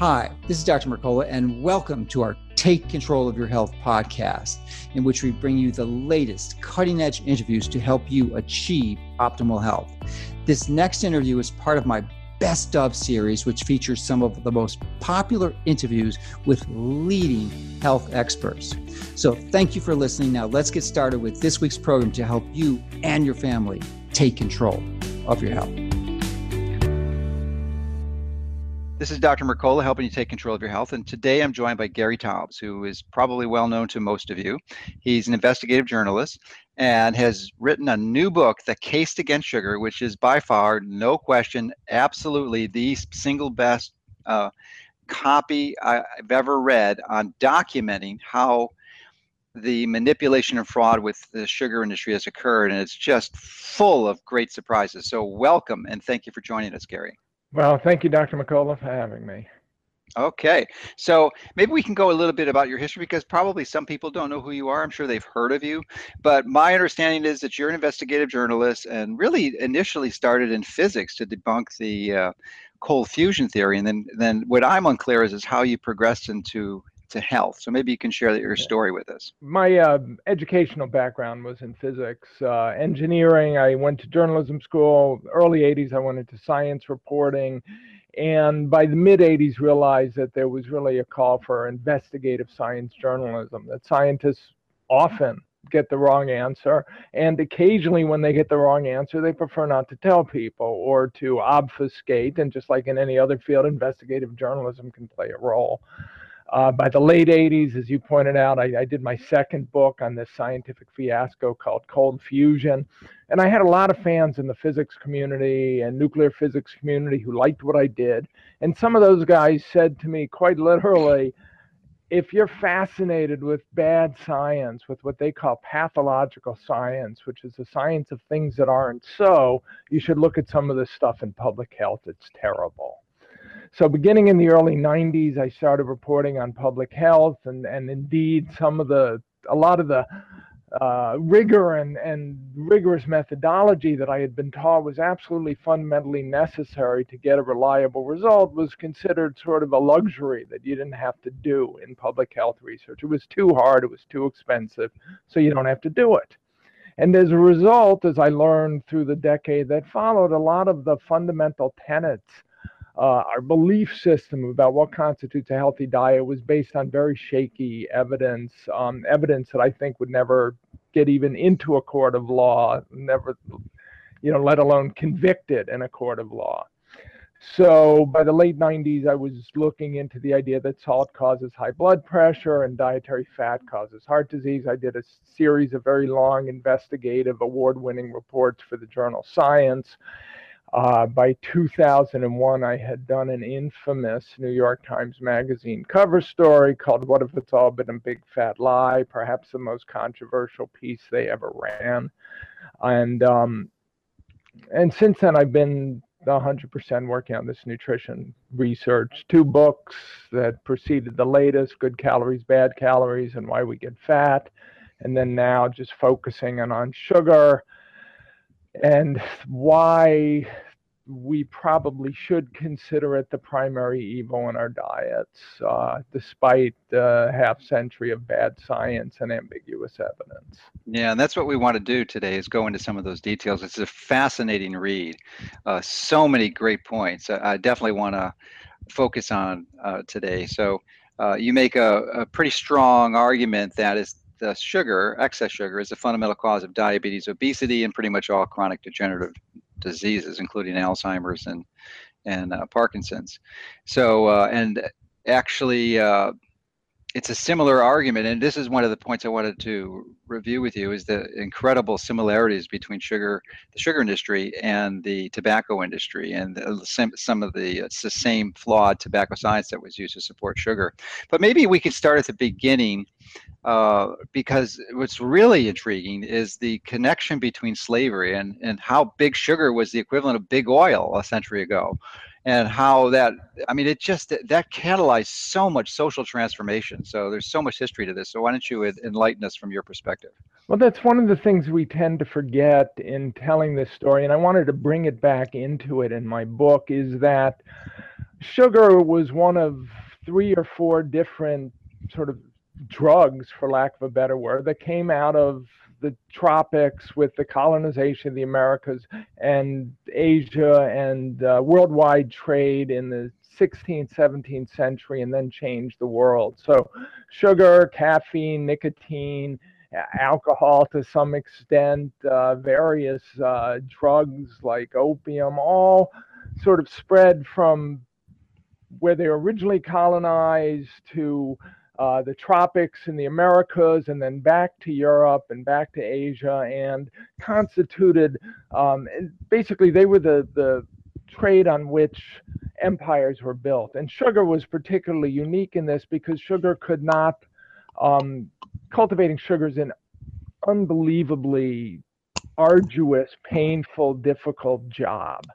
Hi, this is Dr. Mercola, and welcome to our Take Control of Your Health podcast, in which we bring you the latest cutting edge interviews to help you achieve optimal health. This next interview is part of my Best of series, which features some of the most popular interviews with leading health experts. So, thank you for listening. Now, let's get started with this week's program to help you and your family take control of your health. This is Dr. Mercola helping you take control of your health. And today I'm joined by Gary Taubes, who is probably well known to most of you. He's an investigative journalist and has written a new book, The Case Against Sugar, which is by far, no question, absolutely the single best uh, copy I've ever read on documenting how the manipulation and fraud with the sugar industry has occurred. And it's just full of great surprises. So, welcome and thank you for joining us, Gary. Well, thank you, Dr. Mercola, for having me. Okay, so maybe we can go a little bit about your history because probably some people don't know who you are. I'm sure they've heard of you, but my understanding is that you're an investigative journalist and really initially started in physics to debunk the uh, cold fusion theory, and then then what I'm unclear is is how you progressed into to health. So maybe you can share your story with us. My uh, educational background was in physics, uh, engineering. I went to journalism school. Early 80s, I went into science reporting. And by the mid 80s, realized that there was really a call for investigative science journalism, that scientists often get the wrong answer. And occasionally, when they get the wrong answer, they prefer not to tell people or to obfuscate. And just like in any other field, investigative journalism can play a role. Uh, by the late 80s, as you pointed out, I, I, did my second book on this scientific fiasco called Cold Fusion. And I had a lot of fans in the physics community and nuclear physics community who liked what I did. And some of those guys said to me, quite literally, if you're fascinated with bad science, with what they call pathological science, which is the science of things that aren't so, you should look at some of this stuff in public health. It's terrible. So beginning in the early 90s, I started reporting on public health and, and indeed some of the, a lot of the uh, rigor and, and rigorous methodology that I had been taught was absolutely fundamentally necessary to get a reliable result was considered sort of a luxury that you didn't have to do in public health research. It was too hard, it was too expensive, so you don't have to do it. And as a result, as I learned through the decade that followed, a lot of the fundamental tenets uh, our belief system about what constitutes a healthy diet was based on very shaky evidence, um, evidence that I think would never get even into a court of law, never, you know, let alone convicted in a court of law. So by the late 90s, I was looking into the idea that salt causes high blood pressure and dietary fat causes heart disease. I did a series of very long investigative award winning reports for the journal Science. Uh, by 2001, I had done an infamous New York Times Magazine cover story called What If It's All Been a Big Fat Lie, perhaps the most controversial piece they ever ran. And, um, and since then, I've been 100% working on this nutrition research. Two books that preceded the latest Good Calories, Bad Calories, and Why We Get Fat. And then now just focusing on, on sugar and why we probably should consider it the primary evil in our diets, uh, despite the half century of bad science and ambiguous evidence. Yeah, and that's what we want to do today is go into some of those details. It's a fascinating read. Uh, so many great points. I, I definitely want to focus on uh, today. So uh, you make a, a pretty strong argument that is the sugar, excess sugar, is a fundamental cause of diabetes, obesity, and pretty much all chronic degenerative diseases, including Alzheimer's and and uh, Parkinson's. So, uh, and actually, uh, it's a similar argument, and this is one of the points I wanted to review with you: is the incredible similarities between sugar, the sugar industry, and the tobacco industry, and the, some some of the it's the same flawed tobacco science that was used to support sugar. But maybe we could start at the beginning uh, because what's really intriguing is the connection between slavery and, and how big sugar was the equivalent of big oil a century ago and how that i mean it just that catalyzed so much social transformation. So there's so much history to this. So why don't you enlighten us from your perspective? Well that's one of the things we tend to forget in telling this story and i wanted to bring it back into it in my book is that sugar was one of three or four different sort of drugs, for lack of a better word, that came out of the tropics with the colonization of the Americas and Asia and uh, worldwide trade in the 16th, 17th century and then changed the world. So, sugar, caffeine, nicotine, alcohol to some extent, uh, various uh, drugs like opium, all sort of spread from where they originally colonized to uh, the tropics in the Americas and then back to Europe and back to Asia and constituted um, basically they were the, the trade on which empires were built. And sugar was particularly unique in this because sugar could not, um, cultivating sugar is an unbelievably arduous, painful, difficult job.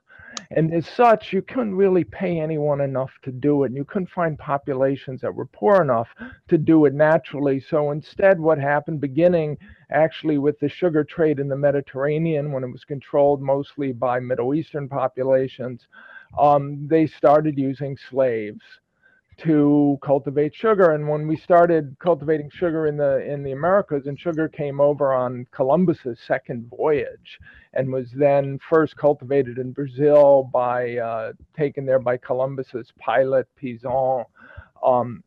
And as such, you couldn't really pay anyone enough to do it. And you couldn't find populations that were poor enough to do it naturally. So instead, what happened, beginning actually with the sugar trade in the Mediterranean, when it was controlled mostly by Middle Eastern populations, um, they started using slaves to cultivate sugar. And when we started cultivating sugar in the in the Americas, and sugar came over on Columbus's second voyage, and was then first cultivated in Brazil by uh, taken there by Columbus's pilot Pinzon. Um,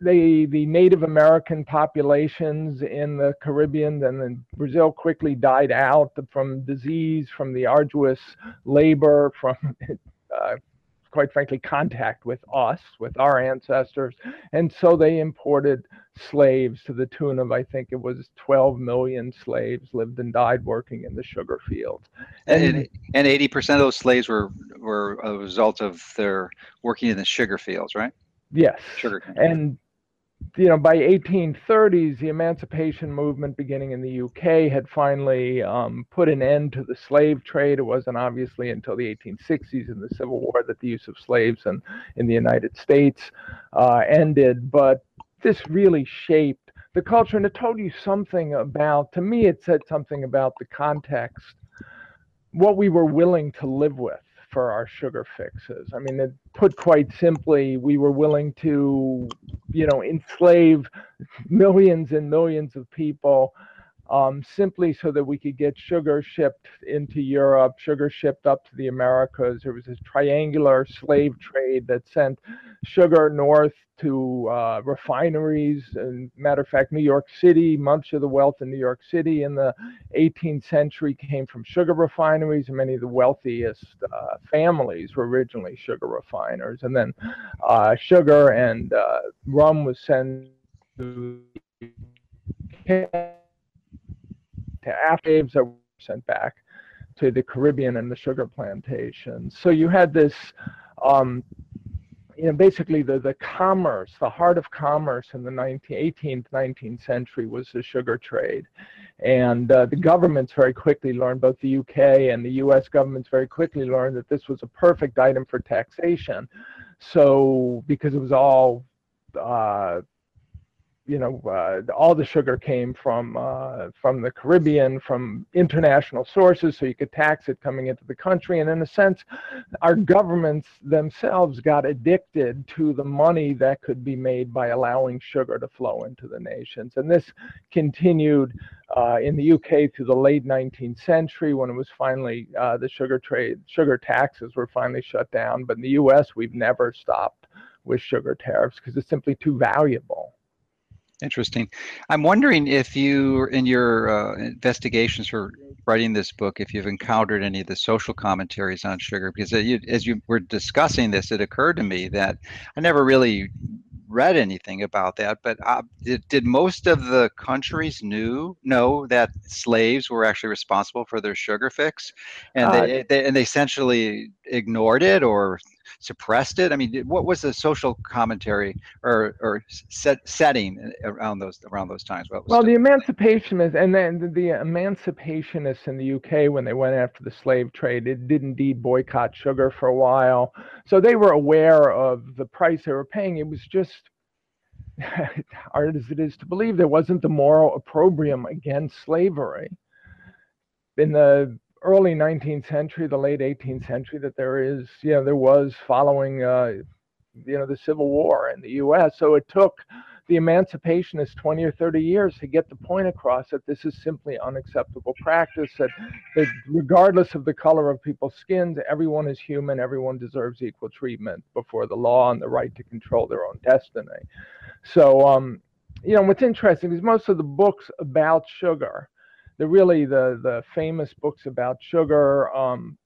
the the Native American populations in the Caribbean and then Brazil quickly died out from disease, from the arduous labor, from uh, quite frankly, contact with us, with our ancestors. And so they imported slaves to the tune of, I think it was 12 million slaves lived and died working in the sugar fields. And, and 80% of those slaves were, were a result of their working in the sugar fields, right? Yes. Sugar. And you know, by 1830s, the emancipation movement beginning in the UK had finally um, put an end to the slave trade. It wasn't obviously until the 1860s and the Civil War that the use of slaves in, in the United States uh, ended. But this really shaped the culture, and it told you something about, to me, it said something about the context, what we were willing to live with for our sugar fixes. I mean, put quite simply, we were willing to, you know, enslave millions and millions of people um, simply so that we could get sugar shipped into Europe, sugar shipped up to the Americas. There was this triangular slave trade that sent sugar north to uh, refineries. And matter of fact, New York City, much of the wealth in New York City in the 18th century came from sugar refineries, and many of the wealthiest uh, families were originally sugar refiners. And then uh, sugar and uh, rum was sent to to afghans that were sent back to the Caribbean and the sugar plantations. So you had this, um, you know, basically the, the commerce, the heart of commerce in the 19, 18th, 19th century was the sugar trade. And uh, the governments very quickly learned, both the UK and the US governments very quickly learned that this was a perfect item for taxation. So, because it was all uh, you know, uh, all the sugar came from uh, from the Caribbean, from international sources, so you could tax it coming into the country. And in a sense, our governments themselves got addicted to the money that could be made by allowing sugar to flow into the nations. And this continued uh, in the UK through the late 19th century, when it was finally uh, the sugar trade, sugar taxes were finally shut down. But in the U.S., we've never stopped with sugar tariffs because it's simply too valuable. Interesting. I'm wondering if you, in your uh, investigations for writing this book, if you've encountered any of the social commentaries on sugar, because as you were discussing this, it occurred to me that I never really read anything about that, but uh, did, did most of the countries knew know that slaves were actually responsible for their sugar fix, and uh, they, they, and they essentially ignored it or suppressed it? I mean, what was the social commentary or or set, setting uh, around those around those times? well, the emancipationists and then the, the emancipationists in the UK when they went after the slave trade, it did indeed boycott sugar for a while, so they were aware of the price they were paying. It was just hard as it is to believe, there wasn't the moral opprobrium against slavery. In the early 19th century, the late 18th century, that there is, you know, there was following, uh, you know, the Civil War in the U.S. So it took the emancipationists 20 or 30 years to get the point across that this is simply unacceptable practice, that, that regardless of the color of people's skins, everyone is human, everyone deserves equal treatment before the law and the right to control their own destiny. So, um, you know, what's interesting is most of the books about sugar, they're really the, the famous books about sugar, um,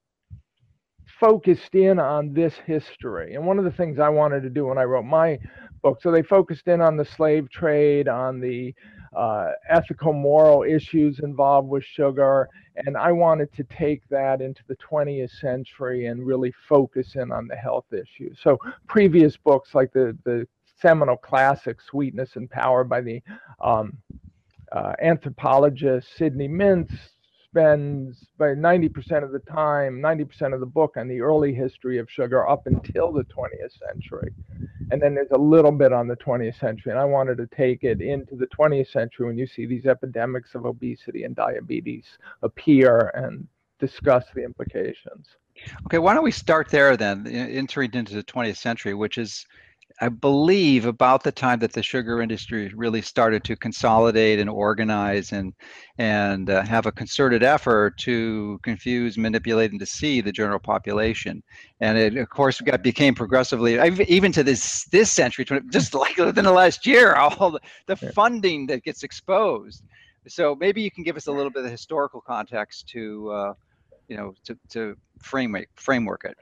focused in on this history. And one of the things I wanted to do when I wrote my book, so they focused in on the slave trade, on the uh, ethical, moral issues involved with sugar. And I wanted to take that into the 20th century and really focus in on the health issues. So previous books like the, the seminal classic, Sweetness and Power by the um, uh, anthropologist Sidney Mintz, spends by 90% of the time, 90% of the book on the early history of sugar up until the 20th century. And then there's a little bit on the 20th century. And I wanted to take it into the 20th century when you see these epidemics of obesity and diabetes appear and discuss the implications. Okay, why don't we start there then, entering into the 20th century, which is I believe about the time that the sugar industry really started to consolidate and organize and and uh, have a concerted effort to confuse, manipulate, and deceive the general population. And it, of course, got became progressively even to this this century, just like within the last year, all the, the funding that gets exposed. So maybe you can give us a little bit of historical context to uh, you know to to framework framework it.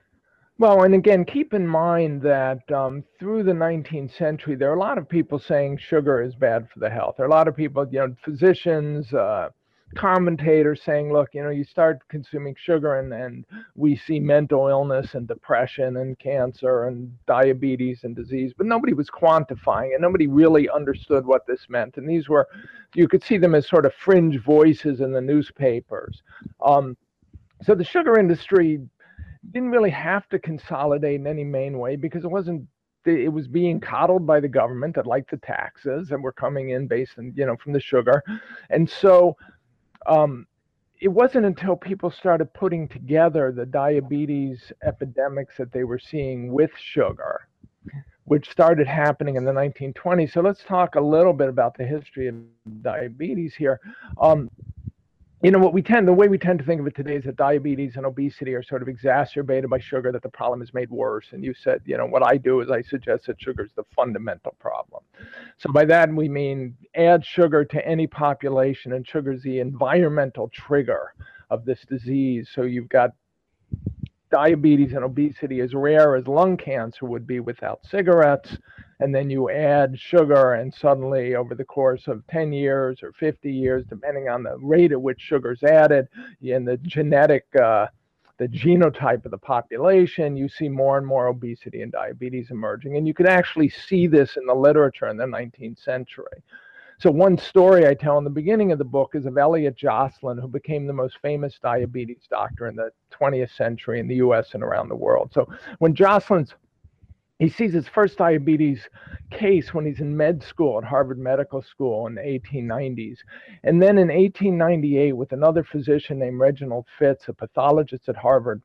Well, and again, keep in mind that um, through the 19th century, there are a lot of people saying sugar is bad for the health. There are a lot of people, you know, physicians, uh, commentators saying, look, you know, you start consuming sugar and, and we see mental illness and depression and cancer and diabetes and disease, but nobody was quantifying and nobody really understood what this meant. And these were, you could see them as sort of fringe voices in the newspapers. Um, so the sugar industry didn't really have to consolidate in any main way because it wasn't it was being coddled by the government that liked the taxes that were coming in based on you know from the sugar. And so um, it wasn't until people started putting together the diabetes epidemics that they were seeing with sugar which started happening in the 1920s so let's talk a little bit about the history of diabetes here. Um, you know what we tend the way we tend to think of it today is that diabetes and obesity are sort of exacerbated by sugar that the problem is made worse. And you said you know what i do is i suggest that sugar is the fundamental problem. So by that we mean add sugar to any population and sugar is the environmental trigger of this disease. So you've got diabetes and obesity as rare as lung cancer would be without cigarettes and then you add sugar and suddenly over the course of 10 years or 50 years depending on the rate at which sugar is added and the genetic uh, the genotype of the population you see more and more obesity and diabetes emerging. And you can actually see this in the literature in the 19th century so one story I tell in the beginning of the book is of Elliott Joslin, who became the most famous diabetes doctor in the 20th century in the U.S. and around the world. So when Joslin's he sees his first diabetes case when he's in med school at Harvard Medical School in the 1890s. And then in 1898, with another physician named Reginald Fitz, a pathologist at Harvard,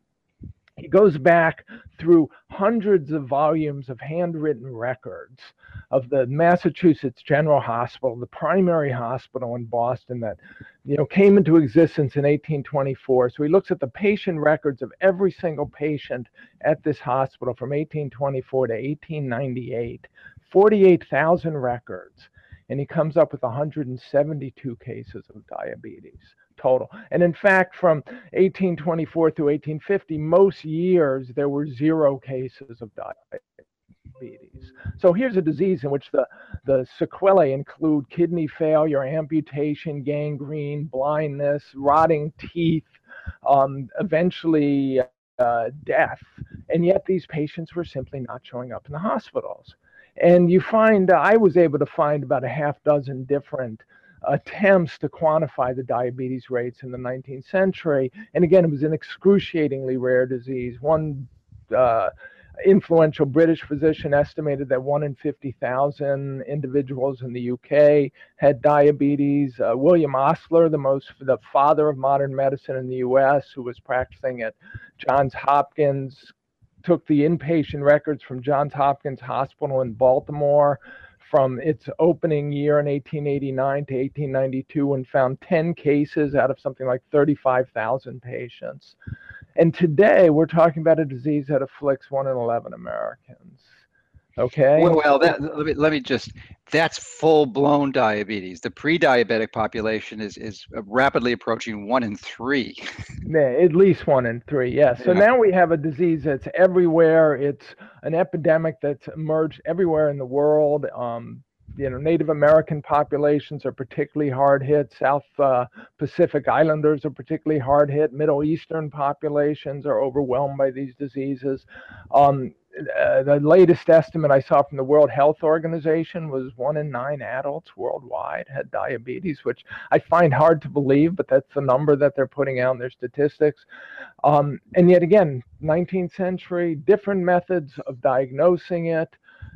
he goes back through hundreds of volumes of handwritten records of the Massachusetts General Hospital, the primary hospital in Boston that you know came into existence in 1824. So he looks at the patient records of every single patient at this hospital from 1824 to 1898, 48,000 records, and he comes up with 172 cases of diabetes total. And in fact, from 1824 through 1850, most years there were zero cases of diabetes. So here's a disease in which the, the sequelae include kidney failure, amputation, gangrene, blindness, rotting teeth, um, eventually uh, death. And yet these patients were simply not showing up in the hospitals. And you find, uh, I was able to find about a half dozen different attempts to quantify the diabetes rates in the 19th century. And again, it was an excruciatingly rare disease. One uh, influential British physician estimated that one in 50,000 individuals in the UK had diabetes. Uh, William Osler, the most the father of modern medicine in the US, who was practicing at Johns Hopkins, took the inpatient records from Johns Hopkins Hospital in Baltimore from its opening year in 1889 to 1892 and found 10 cases out of something like 35,000 patients. And today we're talking about a disease that afflicts 1 in 11 Americans. Okay. Well, well that, let, me, let me just, that's full blown diabetes. The pre diabetic population is, is rapidly approaching one in three. yeah, at least one in three, yes. Yeah. So now we have a disease that's everywhere. It's an epidemic that's emerged everywhere in the world. Um, you know, Native American populations are particularly hard hit. South uh, Pacific Islanders are particularly hard hit. Middle Eastern populations are overwhelmed by these diseases. Um, uh, the latest estimate I saw from the World Health Organization was one in nine adults worldwide had diabetes, which I find hard to believe, but that's the number that they're putting out in their statistics. Um, and yet again, 19th century, different methods of diagnosing it,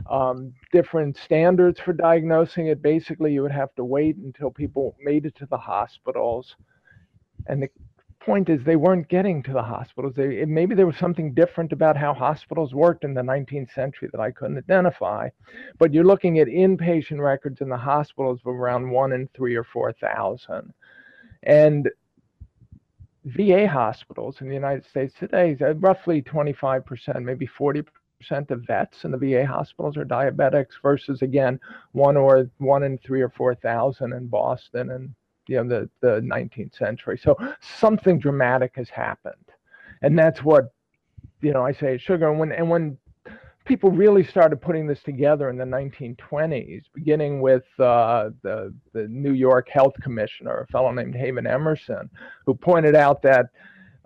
um, different standards for diagnosing it. Basically, you would have to wait until people made it to the hospitals. And the point is they weren't getting to the hospitals. They, maybe there was something different about how hospitals worked in the 19th century that I couldn't identify. But you're looking at inpatient records in the hospitals of around one in three or 4,000. And VA hospitals in the United States today, uh, roughly 25%, maybe 40% of vets in the VA hospitals are diabetics versus again one or one in three or four thousand in Boston and you know the, the 19th century. So something dramatic has happened, and that's what you know I say sugar. And when and when people really started putting this together in the 1920s, beginning with uh, the the New York Health Commissioner, a fellow named Haven Emerson, who pointed out that.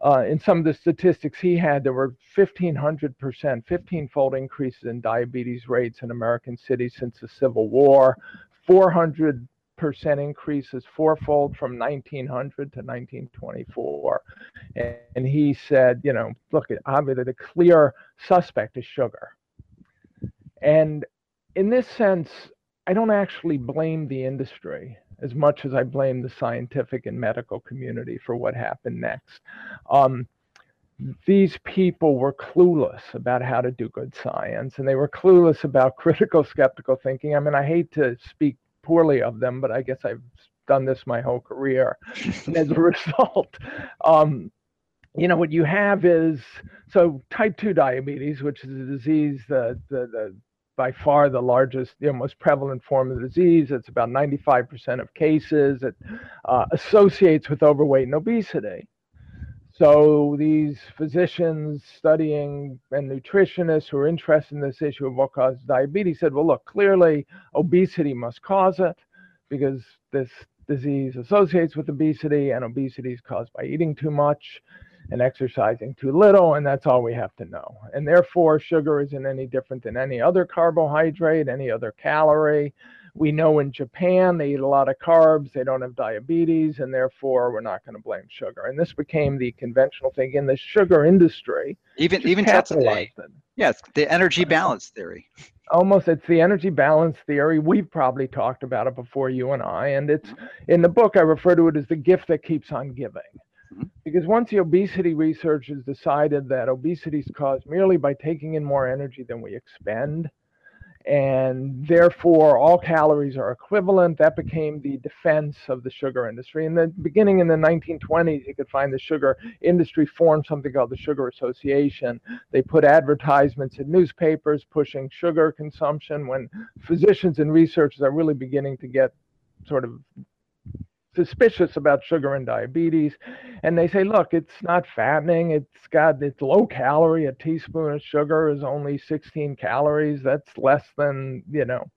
Uh, in some of the statistics he had, there were 1,500%, 15 fold increases in diabetes rates in American cities since the Civil War, 400 percent increase is fourfold from 1900 to 1924. And, and he said, you know, look, obviously the clear suspect is sugar. And in this sense, I don't actually blame the industry as much as I blame the scientific and medical community for what happened next. Um, these people were clueless about how to do good science and they were clueless about critical skeptical thinking. I mean, I hate to speak poorly of them, but I guess I've done this my whole career. and as a result, um, you know, what you have is so type 2 diabetes, which is a disease that the, the by far the largest, know, most prevalent form of the disease. It's about 95% of cases. It uh, associates with overweight and obesity. So these physicians studying and nutritionists who are interested in this issue of what causes diabetes said, well, look, clearly obesity must cause it because this disease associates with obesity and obesity is caused by eating too much and exercising too little, and that's all we have to know. And therefore, sugar isn't any different than any other carbohydrate, any other calorie. We know in Japan they eat a lot of carbs, they don't have diabetes, and therefore we're not going to blame sugar. And this became the conventional thing in the sugar industry. Even even today. Yes, the energy balance theory. Almost, it's the energy balance theory. We've probably talked about it before, you and I. And it's in the book I refer to it as the gift that keeps on giving. Mm-hmm. Because once the obesity researchers decided that obesity is caused merely by taking in more energy than we expend, and therefore all calories are equivalent. That became the defense of the sugar industry. In the beginning in the 1920s, you could find the sugar industry formed something called the Sugar Association. They put advertisements in newspapers pushing sugar consumption when physicians and researchers are really beginning to get sort of suspicious about sugar and diabetes and they say look it's not fattening. It's got it's low calorie. A teaspoon of sugar is only 16 calories. That's less than you know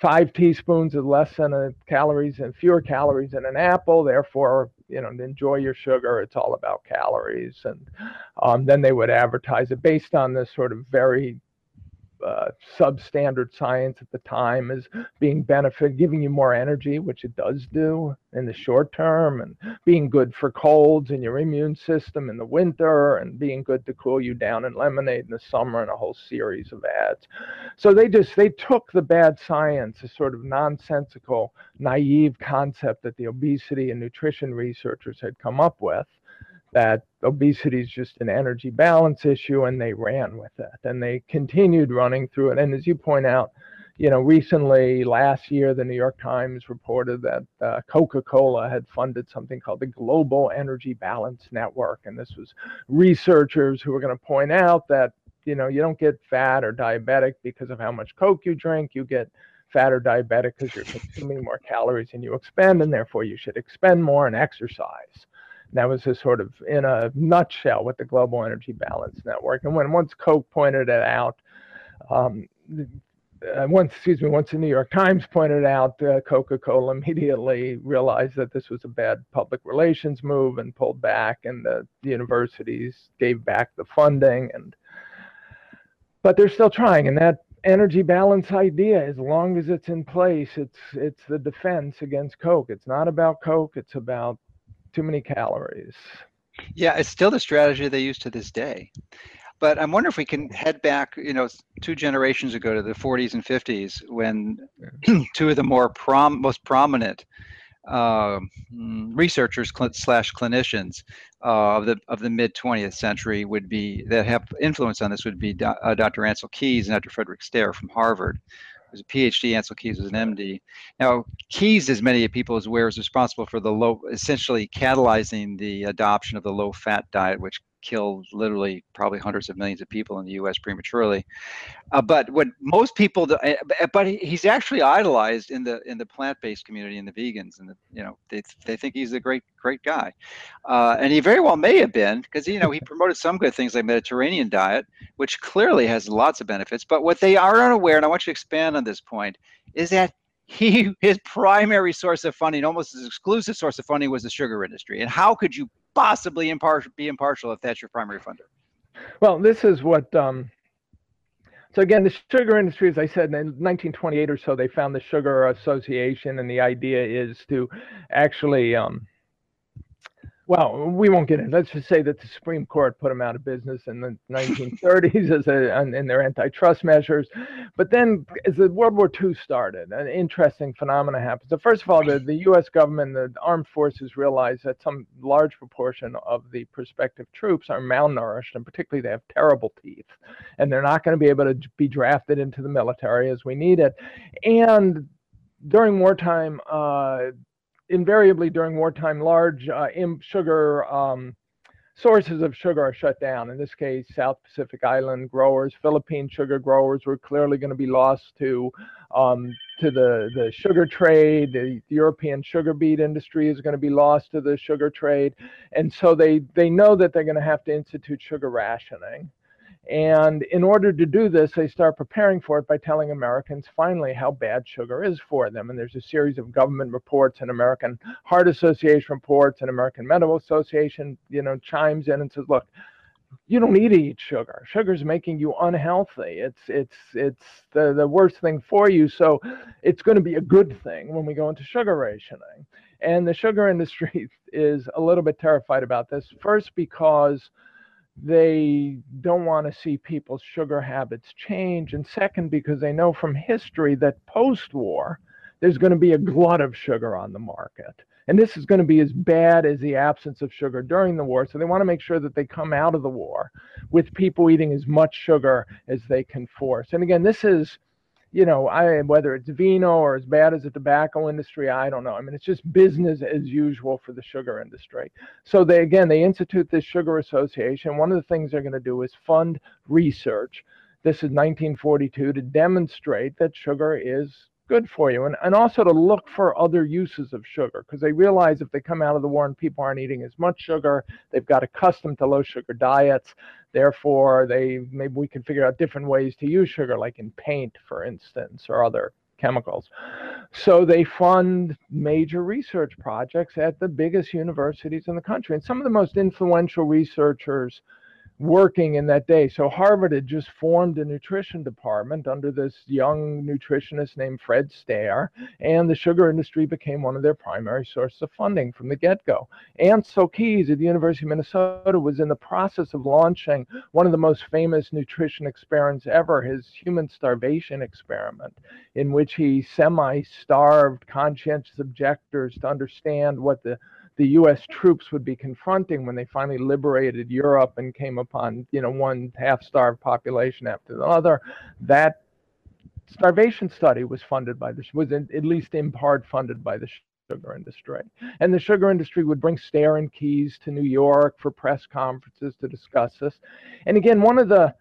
five teaspoons is less than a calories and fewer calories in an apple. Therefore you know enjoy your sugar. It's all about calories. And um, then they would advertise it based on this sort of very uh, substandard science at the time as being benefit, giving you more energy, which it does do in the short term, and being good for colds in your immune system in the winter, and being good to cool you down in lemonade in the summer, and a whole series of ads. So they just they took the bad science, a sort of nonsensical, naive concept that the obesity and nutrition researchers had come up with that obesity is just an energy balance issue and they ran with it and they continued running through it. And as you point out you know recently last year the new york times reported that uh, coca-cola had funded something called the global energy balance network and this was researchers who were going to point out that you know you don't get fat or diabetic because of how much coke you drink. You get fat or diabetic because you're consuming more calories than you expend and therefore you should expend more and exercise that was just sort of in a nutshell with the Global Energy Balance Network. And when once Coke pointed it out, um, uh, once excuse me, once the New York Times pointed out, uh, Coca-Cola immediately realized that this was a bad public relations move and pulled back, and the, the universities gave back the funding. And but they're still trying, and that energy balance idea as long as it's in place it's it's the defense against coke it's not about coke it's about too many calories. Yeah, it's still the strategy they use to this day. But I'm wondering if we can head back, you know, two generations ago to the 40s and 50s when two of the more prom most prominent uh, researchers cl- slash clinicians uh, of the of the mid 20th century would be that have influence on this would be do, uh, Dr. Ancel Keys and Dr. Frederick Stare from Harvard was a PhD. Ancel Keys was an MD. Now, Keys, as many people as aware, is responsible for the low, essentially catalyzing the adoption of the low-fat diet, which killed literally probably hundreds of millions of people in the U.S. prematurely. Uh, but what most people, do, eh, but he's actually idolized in the in the plant-based community and the vegans, and the, you know they they think he's a great great guy, uh, and he very well may have been because you know he promoted some good things like Mediterranean diet, which clearly has lots of benefits. But what they are unaware, and I want you to expand on this point, is that he his primary source of funding, almost his exclusive source of funding, was the sugar industry. And how could you possibly impartial, be impartial if that's your primary funder? Well, this is what. Um, so again, the sugar industry, as I said, in 1928 or so, they found the Sugar Association, and the idea is to actually um, well, we won't get in. Let's just say that the Supreme Court put them out of business in the 1930s as a, in their antitrust measures. But then, as the World War II started, an interesting phenomenon happened. So, first of all, the, the U.S. government, the armed forces realized that some large proportion of the prospective troops are malnourished, and particularly they have terrible teeth, and they're not going to be able to be drafted into the military as we need it. And during wartime, uh, invariably during wartime, large uh, sugar um, sources of sugar are shut down. In this case, South Pacific Island growers, Philippine sugar growers were clearly going to be lost to um, to the, the sugar trade. The, the European sugar beet industry is going to be lost to the sugar trade, and so they they know that they're going to have to institute sugar rationing. And in order to do this, they start preparing for it by telling Americans finally how bad sugar is for them. And there's a series of government reports and American Heart Association reports and American Medical Association, you know, chimes in and says, look, you don't need to eat sugar. Sugar's making you unhealthy. It's it's it's the, the worst thing for you. So it's going to be a good thing when we go into sugar rationing. And the sugar industry is a little bit terrified about this. First, because they don't want to see people's sugar habits change. And second, because they know from history that post war, there's going to be a glut of sugar on the market. And this is going to be as bad as the absence of sugar during the war. So they want to make sure that they come out of the war with people eating as much sugar as they can force. And again, this is you know, I whether it's vino or as bad as the tobacco industry, I don't know. I mean, it's just business as usual for the sugar industry. So they again they institute this sugar association. One of the things they're going to do is fund research. This is 1942 to demonstrate that sugar is good for you and, and also to look for other uses of sugar because they realize if they come out of the war and people aren't eating as much sugar they've got accustomed to low sugar diets therefore they maybe we can figure out different ways to use sugar like in paint for instance or other chemicals. So they fund major research projects at the biggest universities in the country and some of the most influential researchers working in that day. So Harvard had just formed a nutrition department under this young nutritionist named Fred Stare, and the sugar industry became one of their primary sources of funding from the get-go. Ancel Keys at the University of Minnesota was in the process of launching one of the most famous nutrition experiments ever, his human starvation experiment, in which he semi-starved conscientious objectors to understand what the the U.S. troops would be confronting when they finally liberated Europe and came upon, you know, one half-starved population after the other. That starvation study was funded by the was in, at least in part funded by the sugar industry. And the sugar industry would bring Stare and Keys to New York for press conferences to discuss this. And again, one of the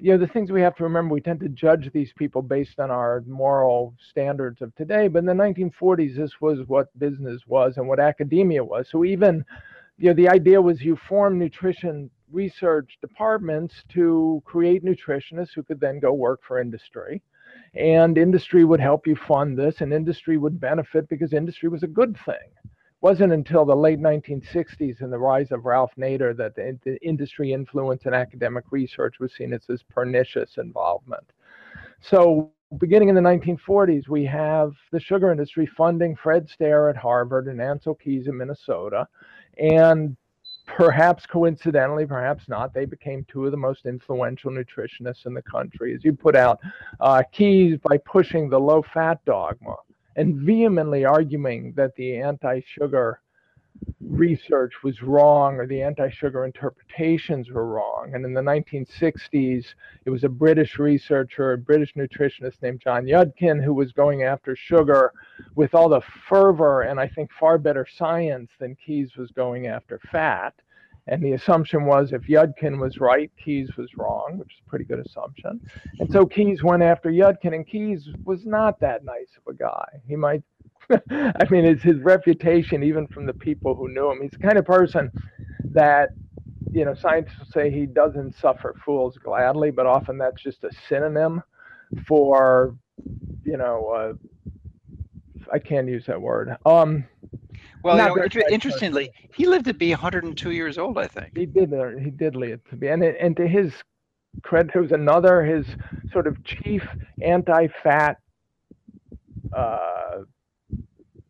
you know the things we have to remember we tend to judge these people based on our moral standards of today but in the 1940s this was what business was and what academia was. So even you know the idea was you form nutrition research departments to create nutritionists who could then go work for industry. And industry would help you fund this and industry would benefit because industry was a good thing wasn't until the late 1960s and the rise of Ralph Nader that the, the industry influence in academic research was seen as this pernicious involvement. So beginning in the 1940s, we have the sugar industry funding Fred Stare at Harvard and Ancel Keys in Minnesota. And perhaps coincidentally, perhaps not, they became two of the most influential nutritionists in the country. As you put out, uh, Keys by pushing the low fat dogma and vehemently arguing that the anti-sugar research was wrong or the anti-sugar interpretations were wrong. And in the 1960s, it was a British researcher, a British nutritionist named John Yudkin, who was going after sugar with all the fervor and I think far better science than Keys was going after fat. And the assumption was if Yudkin was right, Keys was wrong, which is a pretty good assumption. And so Keys went after Yudkin, and Keys was not that nice of a guy. He might, I mean, it's his reputation, even from the people who knew him. He's the kind of person that, you know, scientists say he doesn't suffer fools gladly, but often that's just a synonym for, you know, uh, I can't use that word. Um, well, you know, inter- interestingly, he lived to be 102 years old, I think. He did. Uh, he did live to be, and and to his credit, there was another his sort of chief anti-fat uh,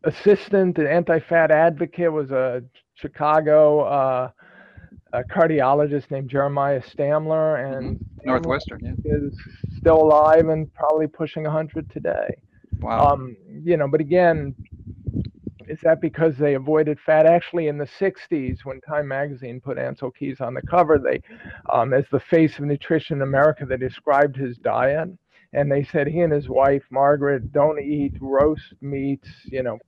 assistant and anti-fat advocate was a Chicago uh, a cardiologist named Jeremiah Stamler, and mm-hmm. Northwestern yeah. is still alive and probably pushing 100 today. Wow. Um, you know, but again, is that because they avoided fat? Actually, in the 60s, when Time magazine put Ancel Keys on the cover, they, um, as the face of nutrition in America, they described his diet. And they said he and his wife, Margaret, don't eat roast meats, you know,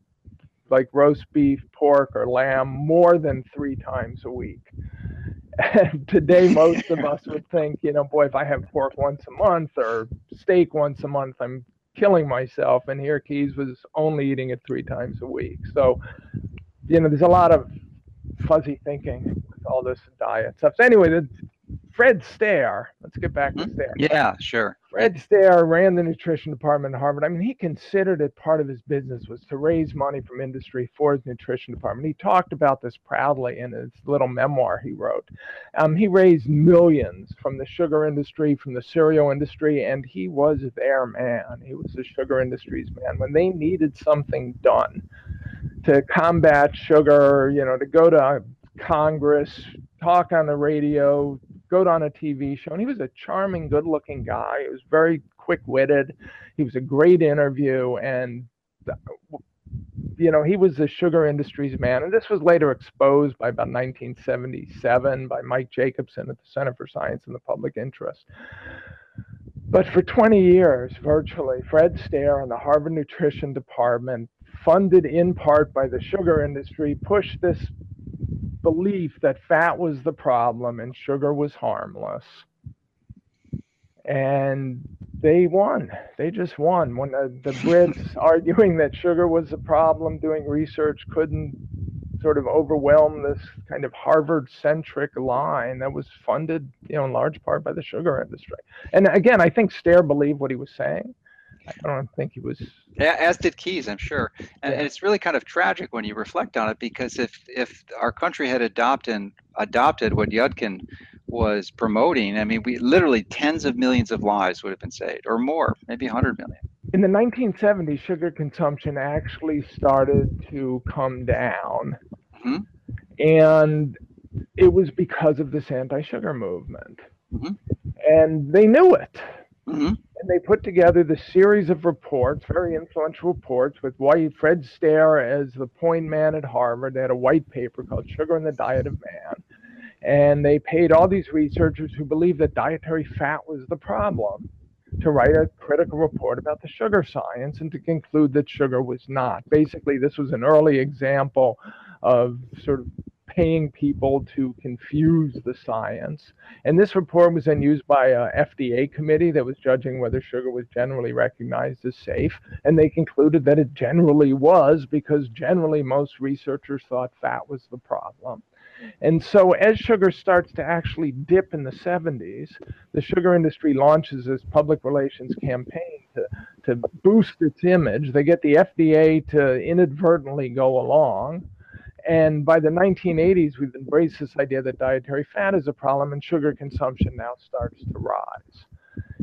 like roast beef, pork, or lamb more than three times a week. And today, most of us would think, you know, boy, if I have pork once a month or steak once a month, I'm killing myself. And here Keys was only eating it three times a week. So, you know, there's a lot of fuzzy thinking with all this diet stuff. So anyway, the, Fred Stare, let's get back to hmm? Stare. Yeah, sure. Fred Stare ran the nutrition department at Harvard. I mean, he considered it part of his business was to raise money from industry for his nutrition department. He talked about this proudly in his little memoir he wrote. Um, he raised millions from the sugar industry, from the cereal industry, and he was their man. He was the sugar industry's man. When they needed something done to combat sugar, you know, to go to Congress, talk on the radio, go on a TV show. And he was a charming, good looking guy. He was very quick witted. He was a great interview. And, you know, he was the sugar industry's man. And this was later exposed by about 1977 by Mike Jacobson at the Center for Science and the Public Interest. But for 20 years, virtually, Fred Stare and the Harvard Nutrition Department, funded in part by the sugar industry, pushed this belief that fat was the problem and sugar was harmless. And they won. They just won. When the, the Brits arguing that sugar was the problem, doing research couldn't sort of overwhelm this kind of Harvard centric line that was funded, you know, in large part by the sugar industry. And again, I think Stare believed what he was saying. I don't think he was. Yeah, as did Keys, I'm sure. And, yeah. and, it's really kind of tragic when you reflect on it because if if our country had adopted adopted what Yudkin was promoting, I mean, we literally tens of millions of lives would have been saved, or more, maybe 100 million. In the 1970s, sugar consumption actually started to come down. Mm-hmm. And it was because of this anti sugar movement. Mm-hmm. And they knew it. Mm-hmm. And they put together the series of reports, very influential reports, with white Fred Stare as the point man at Harvard. They had a white paper called Sugar and the Diet of Man. And they paid all these researchers who believed that dietary fat was the problem to write a critical report about the sugar science and to conclude that sugar was not. Basically, this was an early example of sort of paying people to confuse the science. And this report was then used by a FDA committee that was judging whether sugar was generally recognized as safe. And they concluded that it generally was because generally most researchers thought fat was the problem. And so, as sugar starts to actually dip in the 70s, the sugar industry launches this public relations campaign to, to boost its image. They get the FDA to inadvertently go along. And by the 1980s, we've embraced this idea that dietary fat is a problem and sugar consumption now starts to rise.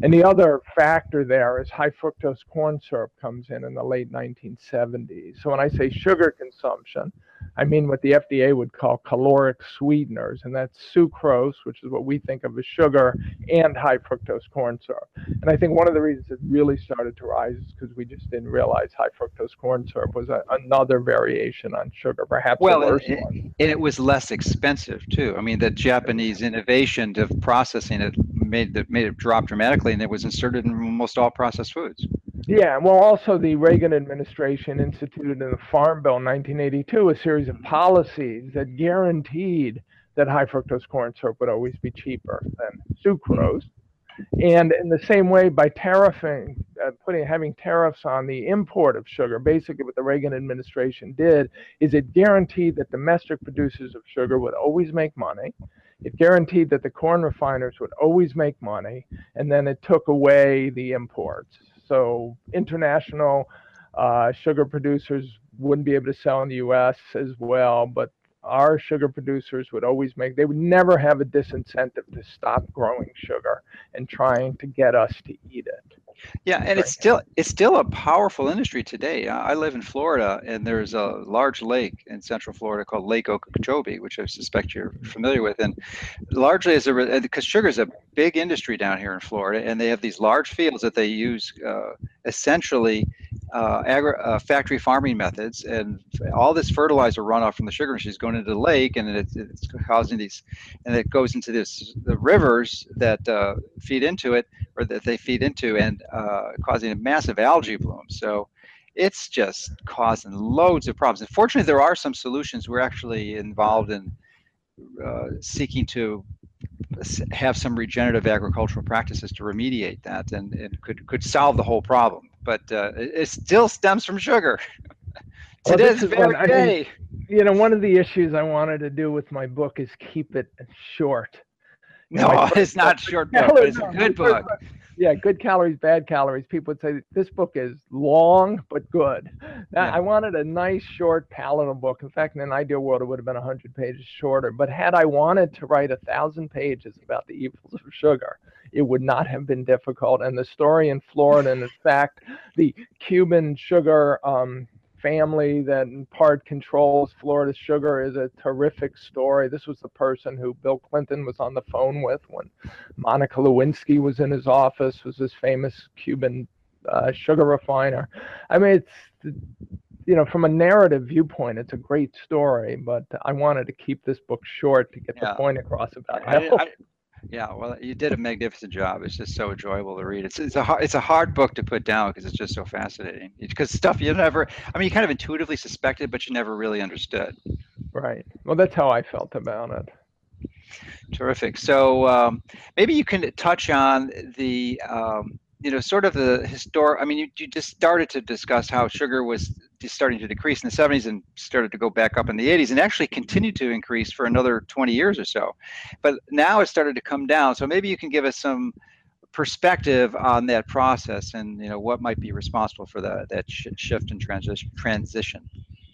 And the other factor there is high fructose corn syrup comes in in the late 1970s. So when I say sugar consumption, I mean what the FDA would call caloric sweeteners, and that's sucrose, which is what we think of as sugar, and high fructose corn syrup. And I think one of the reasons it really started to rise is because we just didn't realize high fructose corn syrup was a, another variation on sugar, perhaps well, a worse it, one. And it was less expensive too. I mean, the Japanese innovation of processing it made the, made it drop dramatically, and it was inserted in almost all processed foods. Yeah, well, also the Reagan administration instituted in the Farm Bill in 1982 a series of policies that guaranteed that high fructose corn syrup would always be cheaper than sucrose. And in the same way, by tariffing, uh, putting having tariffs on the import of sugar, basically what the Reagan administration did is it guaranteed that domestic producers of sugar would always make money. It guaranteed that the corn refiners would always make money, and then it took away the imports. So international uh, sugar producers wouldn't be able to sell in the U.S. as well, but our sugar producers would always make they would never have a disincentive to stop growing sugar and trying to get us to eat it yeah and it's still it's still a powerful industry today. I live in florida and there's a large lake in central florida called lake okeechobee which i suspect you're familiar with. And largely as a because sugar is a big industry down here in florida and they have these large fields that they use uh, essentially uh, agri- uh, factory farming methods, and all this fertilizer runoff from the sugar machines going into the lake, and it's, it's causing these, and it goes into this the rivers that uh, feed into it, or that they feed into, and uh, causing a massive algae bloom. So it's just causing loads of problems. And fortunately, there are some solutions. We're actually involved in uh, seeking to have some regenerative agricultural practices to remediate that and, and could could solve the whole problem but uh, it, still stems from sugar. well, this, this very day. you know, one of the issues I wanted to do with my book is keep it short. No, it's not short book. It's a good book. Yeah, good calories, bad calories. People would say this book is long but good. Yeah. I wanted a nice, short, palatable book. In fact, in an ideal world, it would have been 100 pages shorter. But had I wanted to write a thousand pages about the evils of sugar, it would not have been difficult. And the story in Florida, and in fact, the Cuban sugar um, family that in part controls Florida Sugar is a terrific story. This was the person who Bill Clinton was on the phone with when Monica Lewinsky was in his office, was this famous Cuban uh, sugar refiner. I mean, it's you know, from a narrative viewpoint, it's a great story, but I wanted to keep this book short to get yeah. the point across about. I, I, yeah, well, you did a magnificent job. It's just so enjoyable to read. It's it's a hard, it's a hard book to put down because it's just so fascinating. Because stuff you never, I mean, you kind of intuitively suspected, but you never really understood. Right. Well, that's how I felt about it. Terrific. So um, maybe you can touch on the um, you know, sort of the historic. I mean, you, you just started to discuss how sugar was starting to decrease in the 70s and started to go back up in the 80s, and actually continued to increase for another 20 years or so. But now it started to come down. So maybe you can give us some perspective on that process, and you know, what might be responsible for that that sh- shift and transition. Transition.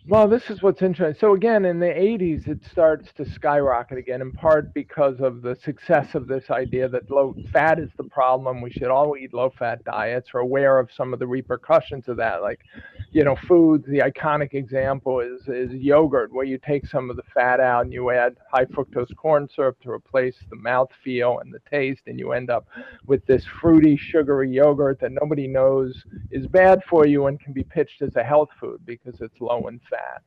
Well, this is what's interesting. So again, in the 80s, it starts to skyrocket again, in part because of the success of this idea that low fat is the problem. We should all eat low-fat diets. We're aware of some of the repercussions of that, like, you know, foods. The iconic example is is yogurt, where you take some of the fat out and you add high fructose corn syrup to replace the mouth feel and the taste, and you end up with this fruity, sugary yogurt that nobody knows is bad for you and can be pitched as a health food because it's low in fat.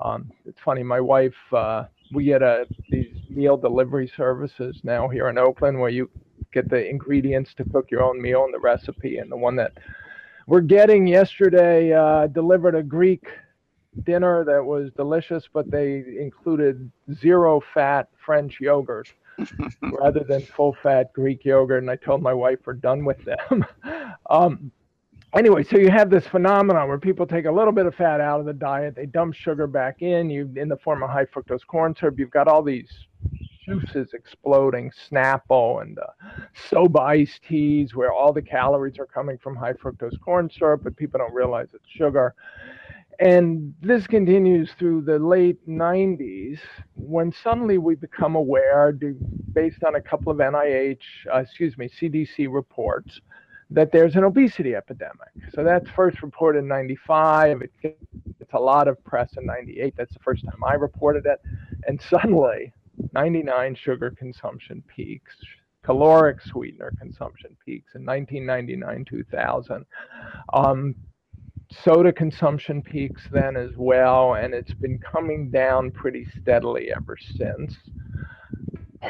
Um, it's funny, my wife, uh, we get a these meal delivery services now here in Oakland where you get the ingredients to cook your own meal and the recipe. And the one that we're getting yesterday uh, delivered a Greek dinner that was delicious, but they included zero fat French yogurt rather than full fat Greek yogurt. And I told my wife we're done with them. um, anyway, so you have this phenomenon where people take a little bit of fat out of the diet, they dump sugar back in, you in the form of high fructose corn syrup. You've got all these juices exploding, Snapple and uh, SoBe iced teas, where all the calories are coming from high fructose corn syrup, but people don't realize it's sugar. And this continues through the late 90s when suddenly we become aware, based on a couple of NIH, uh, excuse me, CDC reports, that there's an obesity epidemic. So that's first reported in 95. It a lot of press in 98. That's the first time I reported it. And suddenly, 99 sugar consumption peaks, caloric sweetener consumption peaks in 1999 2000. Um, soda consumption peaks then as well, and it's been coming down pretty steadily ever since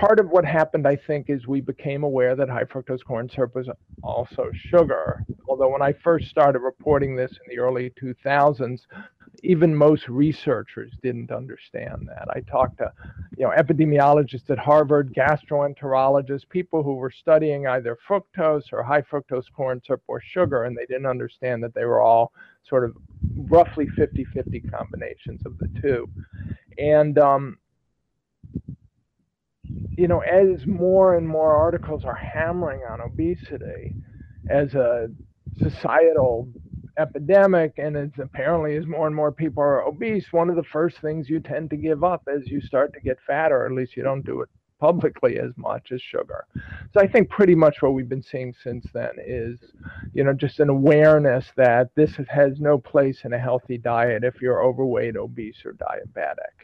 part of what happened, I think, is we became aware that high fructose corn syrup was also sugar. Although when I first started reporting this in the early 2000s, even most researchers didn't understand that. I talked to, you know, epidemiologists at Harvard, gastroenterologists, people who were studying either fructose or high fructose corn syrup or sugar, and they didn't understand that they were all sort of roughly 50-50 combinations of the two. And um, you know, as more and more articles are hammering on obesity as a societal epidemic, and it's apparently as more and more people are obese, one of the first things you tend to give up as you start to get fatter, or at least you don't do it publicly as much as sugar. So I think pretty much what we've been seeing since then is, you know, just an awareness that this has no place in a healthy diet if you're overweight, obese, or diabetic.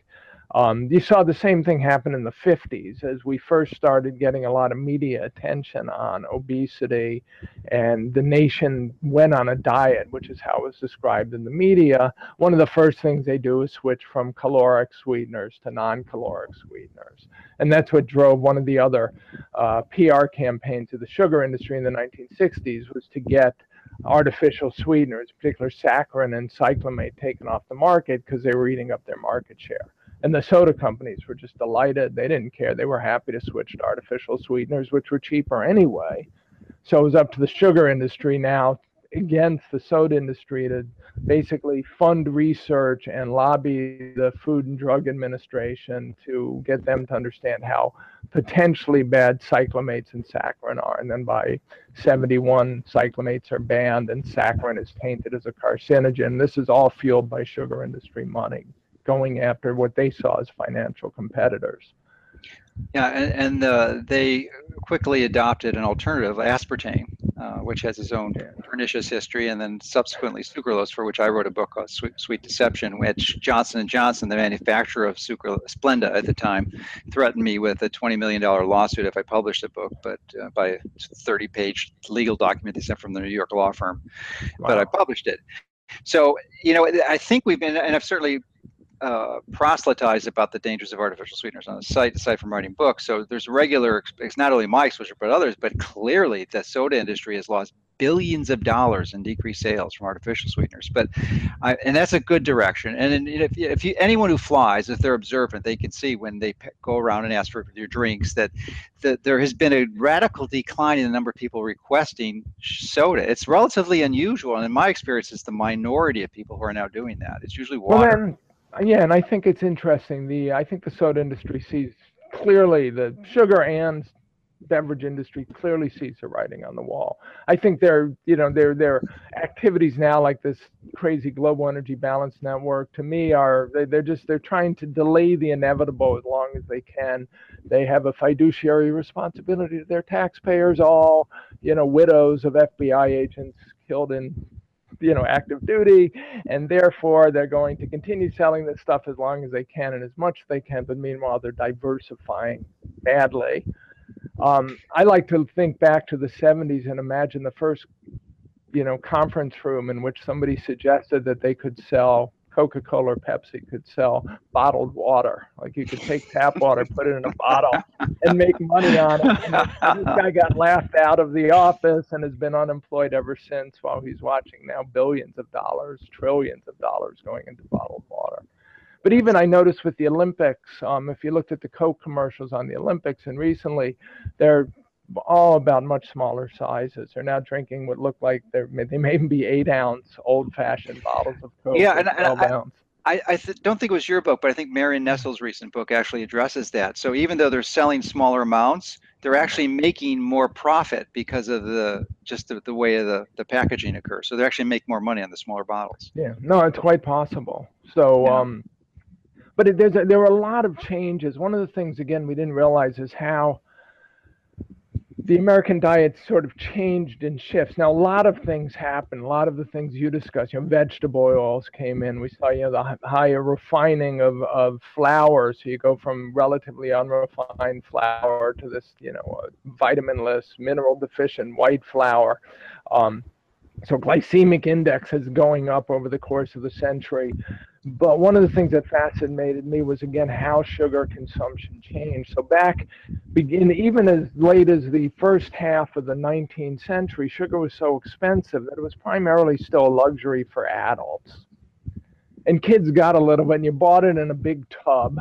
Um, you saw the same thing happen in the 50s as we first started getting a lot of media attention on obesity, and the nation went on a diet, which is how it was described in the media. One of the first things they do is switch from caloric sweeteners to non caloric sweeteners. And that's what drove one of the other uh, PR campaigns of the sugar industry in the 1960s was to get artificial sweeteners, particularly saccharin and cyclamate, taken off the market because they were eating up their market share. And the soda companies were just delighted. They didn't care. They were happy to switch to artificial sweeteners, which were cheaper anyway. So it was up to the sugar industry now against the soda industry to basically fund research and lobby the Food and Drug Administration to get them to understand how potentially bad cyclamates and saccharin are. And then by 71, cyclamates are banned and saccharin is tainted as a carcinogen. This is all fueled by sugar industry money going after what they saw as financial competitors. Yeah, and, and uh, they quickly adopted an alternative, aspartame, uh, which has its own pernicious history, and then subsequently sucralose, for which I wrote a book called Sweet, Sweet Deception, which Johnson & Johnson, the manufacturer of sucralose, Splenda at the time, threatened me with a $20 million lawsuit if I published the book, but uh, by a 30-page legal document they sent from the New York law firm. Wow. But I published it. So, you know, I think we've been, and I've certainly uh, proselytize about the dangers of artificial sweeteners on the site, aside from writing books. So there's regular, it's not only my exposure, but others, but clearly the soda industry has lost billions of dollars in decreased sales from artificial sweeteners. But, I, and that's a good direction. And if, if you, anyone who flies, if they're observant, they can see when they go around and ask for your drinks that, that there has been a radical decline in the number of people requesting soda. It's relatively unusual. And in my experience, it's the minority of people who are now doing that. It's usually water. Well, then, yeah, and I think it's interesting. The I think the soda industry sees clearly the sugar and beverage industry clearly sees the writing on the wall. I think their, you know, their their activities now, like this crazy global energy balance network, to me are they, they're just they're trying to delay the inevitable as long as they can. They have a fiduciary responsibility to their taxpayers, all you know, widows of FBI agents killed in you know active duty and therefore they're going to continue selling this stuff as long as they can and as much as they can but meanwhile they're diversifying badly. Um, I like to think back to the 70s and imagine the first, you know, conference room in which somebody suggested that they could sell Coca-Cola or Pepsi could sell bottled water. Like you could take tap water, put it in a bottle, and make money on it. And this guy got laughed out of the office and has been unemployed ever since. While he's watching now billions of dollars, trillions of dollars going into bottled water. But even I noticed with the Olympics, um, if you looked at the Coke commercials on the Olympics and recently, they're all about much smaller sizes. They're now drinking what look like they're they may even be eight ounce old fashioned bottles of Coke. Yeah, and, and I, I, I th- don't think it was your book, but I think Marion Nestle's recent book actually addresses that. So even though they're selling smaller amounts, they're actually making more profit because of the just the, the way the, the packaging occurs. So they actually make more money on the smaller bottles. Yeah, no, it's quite possible. So yeah. um, but it, there's a, there were a lot of changes. One of the things, again, we didn't realize is how the American diet sort of changed in shifts. Now, a lot of things happened. A lot of the things you discussed, you know, vegetable oils came in. We saw, you know, the higher refining of, of flour. So you go from relatively unrefined flour to this, you know, vitaminless, mineral deficient white flour. Um, so glycemic index is going up over the course of the century. But one of the things that fascinated me was again how sugar consumption changed. So back begin even as late as the first half of the 19th century, sugar was so expensive that it was primarily still a luxury for adults and kids got a little bit and you bought it in a big tub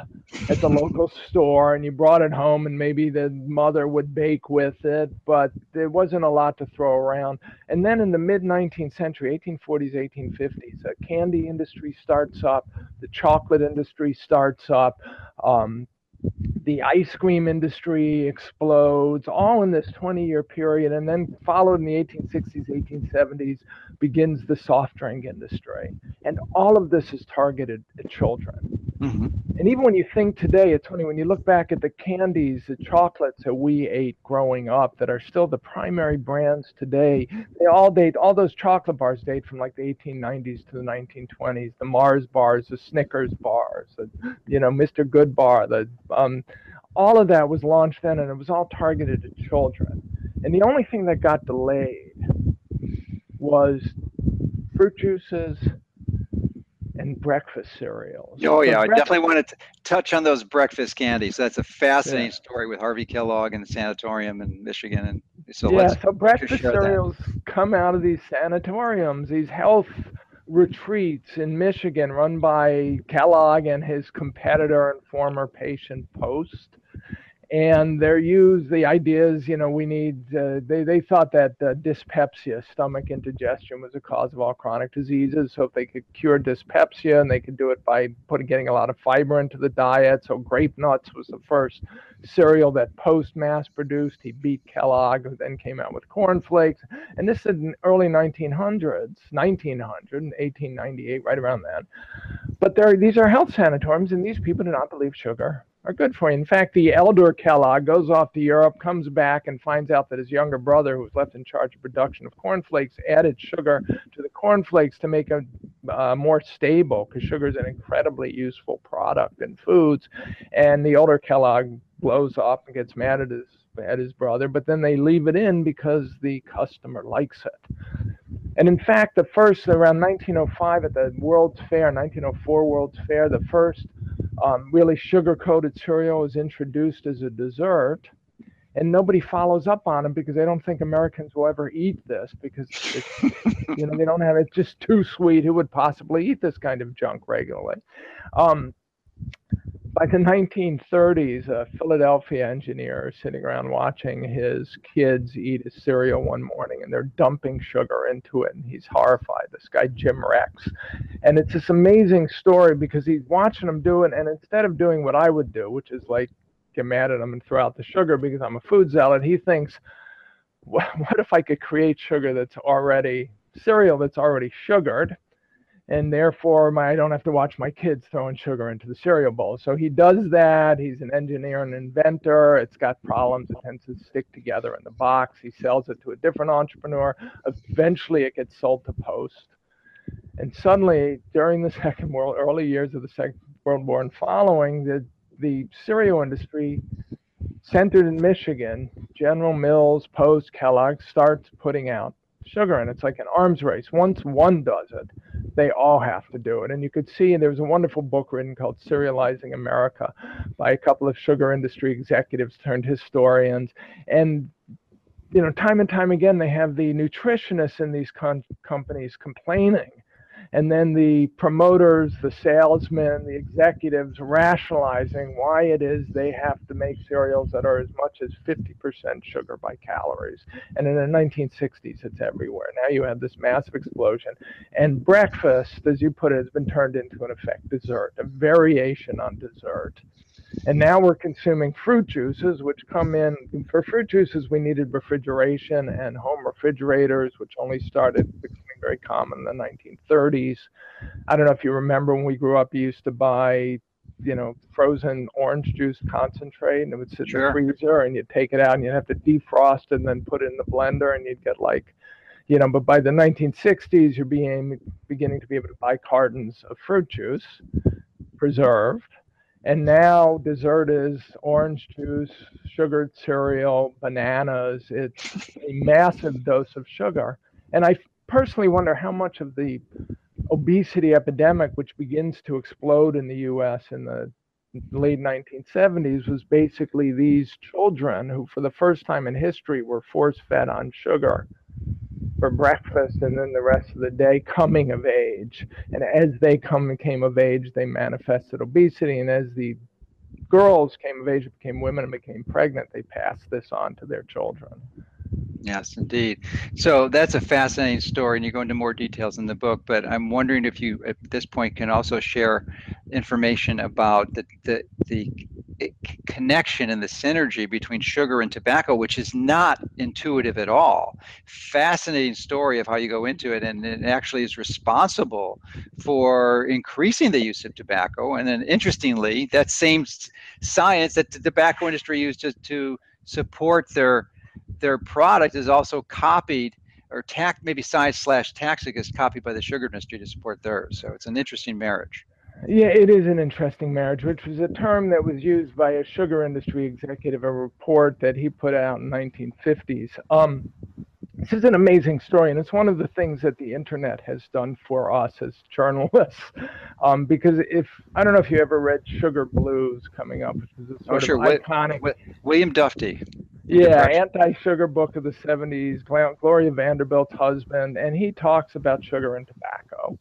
at the local store and you brought it home and maybe the mother would bake with it but there wasn't a lot to throw around. And then in the mid 19th century 1840s 1850s the candy industry starts up the chocolate industry starts up um, the ice cream industry explodes all in this 20 year period and then followed in the 1860s 1870s begins the soft drink industry and all of this is targeted at children mm-hmm. and even when you think today it's funny when you look back at the candies the chocolates that we ate growing up that are still the primary brands today they all date all those chocolate bars date from like the 1890s to the 1920s the mars bars the snickers bars the you know mr Goodbar the um, all of that was launched then, and it was all targeted at children. And the only thing that got delayed was fruit juices and breakfast cereals. Oh yeah, I definitely want to touch on those breakfast candies. That's a fascinating yeah. story with Harvey Kellogg and the sanatorium in Michigan. And so yeah, so breakfast cereals that. come out of these sanatoriums, these health retreats in Michigan run by Kellogg and his competitor and former patient Post and they're used the ideas you know we need uh, they, they thought that uh, dyspepsia stomach indigestion was a cause of all chronic diseases. So if they could cure dyspepsia and they could do it by putting getting a lot of fiber into the diet. So grape nuts was the first cereal that post mass produced. He beat kellogg who then came out with corn flakes and this is in early 1900s 1900 1898 right around then. But there these are health sanatoriums and these people do not believe sugar are good for you. In fact, the elder Kellogg goes off to Europe, comes back, and finds out that his younger brother, who was left in charge of production of cornflakes, added sugar to the cornflakes to make them uh, more stable, because sugar is an incredibly useful product in foods. And the older Kellogg blows up and gets mad at his at his brother, but then they leave it in because the customer likes it. And in fact, the first around 1905 at the World's Fair, 1904 World's Fair, the first um, really sugar-coated cereal is introduced as a dessert, and nobody follows up on them because they don't think Americans will ever eat this because you know they don't have it's just too sweet. Who would possibly eat this kind of junk regularly? Um, by the 1930s, a Philadelphia engineer sitting around watching his kids eat a cereal one morning and they're dumping sugar into it and he's horrified. This guy, Jim Rex. And it's this amazing story because he's watching them do it and instead of doing what I would do, which is like get mad at them and throw out the sugar because I'm a food zealot. He thinks, what if I could create sugar that's already cereal that's already sugared? And therefore my, I don't have to watch my kids throwing sugar into the cereal bowl. So he does that. He's an engineer and inventor. It's got problems. It tends to stick together in the box. He sells it to a different entrepreneur. Eventually, it gets sold to Post. And suddenly, during the Second World, early years of the Second World War and following, the the cereal industry centered in Michigan, General Mills, Post, Kellogg starts putting out sugar, and it's like an arms race. Once one does it, they all have to do it. And you could see there was a wonderful book written called Cerealizing America by a couple of sugar industry executives turned historians. And you know, time and time again, they have the nutritionists in these con- companies complaining and then the promoters, the salesmen, the executives rationalizing why it is they have to make cereals that are as much as 50% sugar by calories. And in the 1960s, it's everywhere. Now you have this massive explosion. And breakfast, as you put it, has been turned into, an effect, dessert, a variation on dessert. And now we're consuming fruit juices, which come in. For fruit juices, we needed refrigeration and home refrigerators, which only started becoming very common in the 1930s. I don't know if you remember when we grew up, you used to buy, you know, frozen orange juice concentrate, and it would sit sure. in the freezer, and you'd take it out, and you'd have to defrost and then put it in the blender, and you'd get like, you know. But by the 1960s, you're being beginning to be able to buy cartons of fruit juice, preserved. And now dessert is orange juice, sugared cereal, bananas. It's a massive dose of sugar. And I personally wonder how much of the obesity epidemic, which begins to explode in the US in the late 1970s, was basically these children who, for the first time in history, were force fed on sugar for breakfast and then the rest of the day coming of age. And as they come and came of age, they manifested obesity. And as the girls came of age, became women, and became pregnant, they passed this on to their children. Yes, indeed. So that's a fascinating story, and you go into more details in the book. But I'm wondering if you, at this point, can also share information about the the, the connection and the synergy between sugar and tobacco, which is not intuitive at all. Fascinating story of how you go into it, and it actually is responsible for increasing the use of tobacco. And then, interestingly, that same science that the tobacco industry used to, to support their their product is also copied or tax maybe science slash taxic is copied by the sugar industry to support theirs. So it's an interesting marriage. Yeah, it is an interesting marriage, which was a term that was used by a sugar industry executive, a report that he put out in 1950s. Um, this is an amazing story, and it's one of the things that the internet has done for us as journalists. Um, because if I don't know if you ever read Sugar Blues coming up, which is a sort oh, sure. of iconic. William Dufty. Yeah, anti-sugar book of the 70s, Gloria Vanderbilt's husband, and he talks about sugar and tobacco.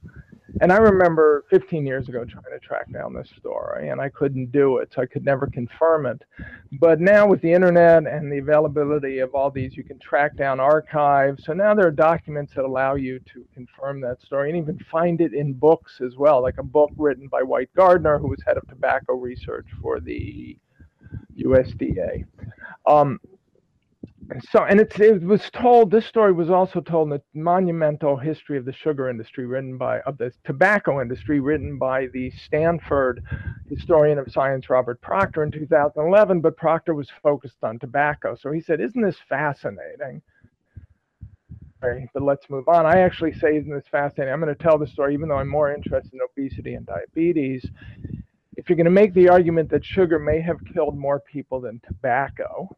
And I remember 15 years ago trying to track down this story, and I couldn't do it, so I could never confirm it. But now with the internet and the availability of all these, you can track down archives. So now there are documents that allow you to confirm that story and even find it in books as well, like a book written by White Gardner, who was head of tobacco research for the USDA. Um, so and it was told this story was also told in the monumental history of the sugar industry written by of the tobacco industry written by the stanford historian of science robert proctor in 2011 but proctor was focused on tobacco so he said isn't this fascinating but let's move on. I actually say, isn't this fascinating? I'm going to tell the story, even though I'm more interested in obesity and diabetes. If you're going to make the argument that sugar may have killed more people than tobacco,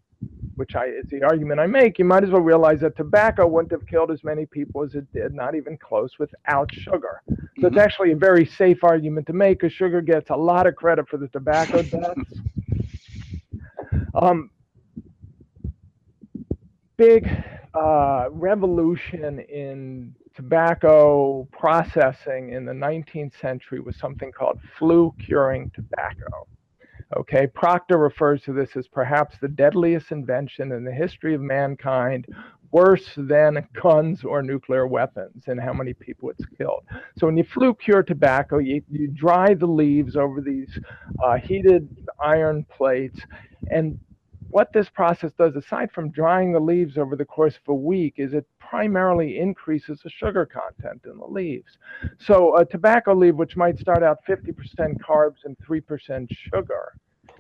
which I, is the argument I make, you might as well realize that tobacco wouldn't have killed as many people as it did, not even close, without sugar. So mm-hmm. it's actually a very safe argument to make because sugar gets a lot of credit for the tobacco deaths. um, big uh, revolution in tobacco processing in the 19th century was something called flue curing tobacco. Okay, Proctor refers to this as perhaps the deadliest invention in the history of mankind, worse than guns or nuclear weapons and how many people it's killed. So when you flue cure tobacco, you, you dry the leaves over these uh, heated iron plates and what this process does, aside from drying the leaves over the course of a week, is it primarily increases the sugar content in the leaves. So a tobacco leaf, which might start out 50% carbs and 3% sugar,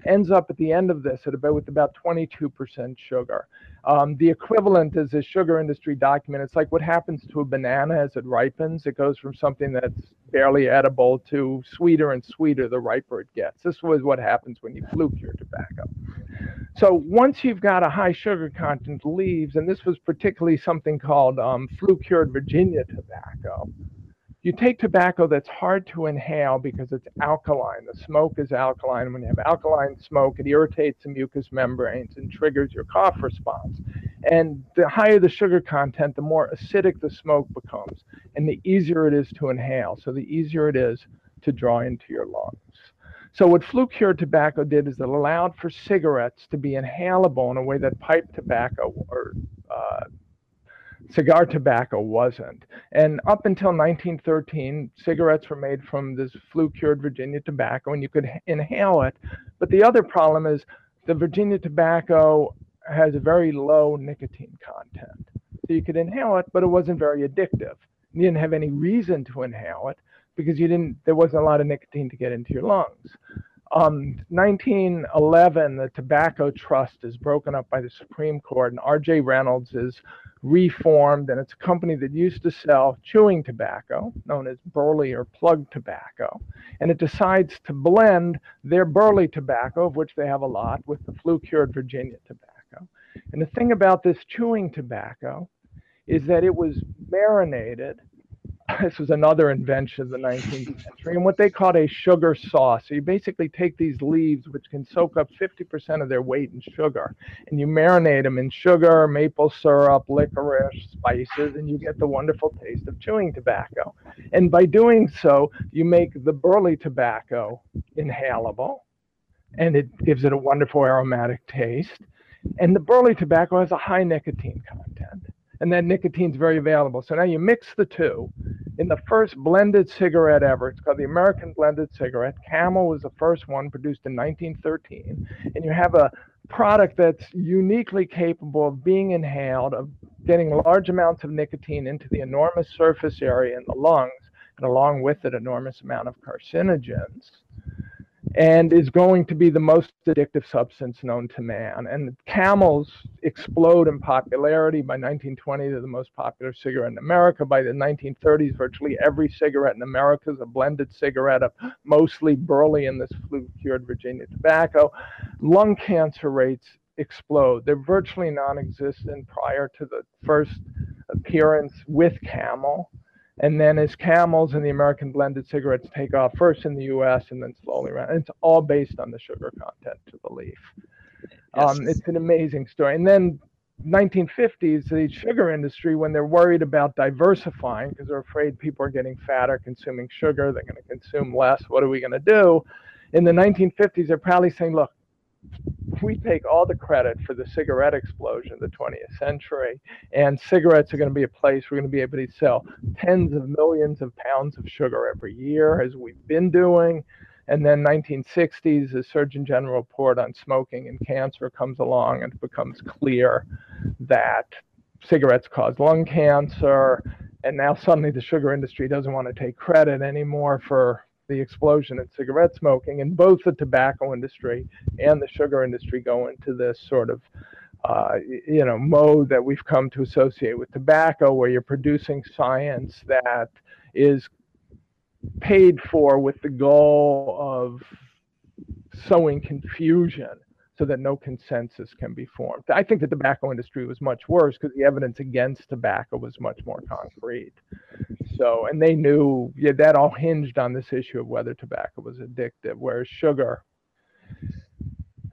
ends up at the end of this at about with about 22% sugar. Um, the equivalent is a sugar industry document. It's like what happens to a banana as it ripens. It goes from something that's barely edible to sweeter and sweeter the riper it gets. This was what happens when you flue cure tobacco. So once you've got a high sugar content leaves, and this was particularly something called um, flue cured Virginia tobacco, you take tobacco that's hard to inhale because it's alkaline. The smoke is alkaline. When you have alkaline smoke, it irritates the mucous membranes and triggers your cough response. And the higher the sugar content, the more acidic the smoke becomes, and the easier it is to inhale. So the easier it is to draw into your lungs. So what flue cured tobacco did is it allowed for cigarettes to be inhalable in a way that pipe tobacco or uh, cigar tobacco wasn't. And up until 1913, cigarettes were made from this flue cured Virginia tobacco and you could inhale it. But the other problem is the Virginia tobacco has a very low nicotine content. So you could inhale it, but it wasn't very addictive. You didn't have any reason to inhale it because you didn't there wasn't a lot of nicotine to get into your lungs. Um, 1911, the Tobacco Trust is broken up by the Supreme Court, and R.J. Reynolds is reformed, and it's a company that used to sell chewing tobacco, known as burley or plug tobacco, and it decides to blend their burley tobacco, of which they have a lot, with the flue-cured Virginia tobacco. And the thing about this chewing tobacco is that it was marinated this was another invention of the 19th century, and what they called a sugar sauce. So you basically take these leaves, which can soak up 50% of their weight in sugar, and you marinate them in sugar, maple syrup, licorice, spices, and you get the wonderful taste of chewing tobacco. And by doing so, you make the burley tobacco inhalable, and it gives it a wonderful aromatic taste. And the burley tobacco has a high nicotine content and that nicotine's very available. So now you mix the two. In the first blended cigarette ever, it's called the American Blended Cigarette. Camel was the first one produced in 1913, and you have a product that's uniquely capable of being inhaled, of getting large amounts of nicotine into the enormous surface area in the lungs, and along with it, enormous amount of carcinogens and is going to be the most addictive substance known to man. And camels explode in popularity. By 1920, they're the most popular cigarette in America. By the 1930s, virtually every cigarette in America is a blended cigarette of mostly burley and this flue-cured Virginia tobacco. Lung cancer rates explode. They're virtually non-existent prior to the first appearance with camel. And then as camels and the American blended cigarettes take off first in the US and then slowly around, it's all based on the sugar content to the leaf. Yes. Um, it's an amazing story. And then 1950s, the sugar industry, when they're worried about diversifying because they're afraid people are getting fatter consuming sugar, they're going to consume less. What are we going to do? In the 1950s, they're probably saying, look, we take all the credit for the cigarette explosion of the 20th century, and cigarettes are going to be a place we're going to be able to sell tens of millions of pounds of sugar every year, as we've been doing. And then 1960s, the Surgeon General report on smoking and cancer comes along, and it becomes clear that cigarettes cause lung cancer. And now suddenly the sugar industry doesn't want to take credit anymore for the explosion in cigarette smoking, and both the tobacco industry and the sugar industry go into this sort of uh, you know mode that we've come to associate with tobacco, where you're producing science that is paid for with the goal of sowing confusion so that no consensus can be formed. I think the tobacco industry was much worse because the evidence against tobacco was much more concrete. So, and they knew yeah, that all hinged on this issue of whether tobacco was addictive, whereas sugar,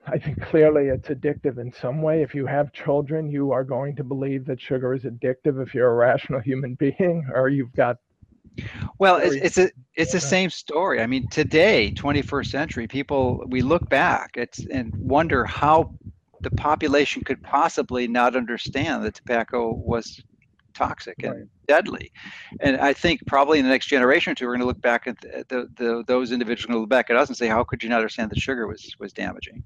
I think clearly it's addictive in some way. If you have children, you are going to believe that sugar is addictive if you're a rational human being, or you've got well, it's it's a it's the same story. I mean, today, 21st century, people we look back it's and wonder how the population could possibly not understand that tobacco was toxic and right. deadly. And I think probably in the next generation or two, we're going to look back at the, the, the those individuals going to look back at us and say, how could you not understand that sugar was was damaging?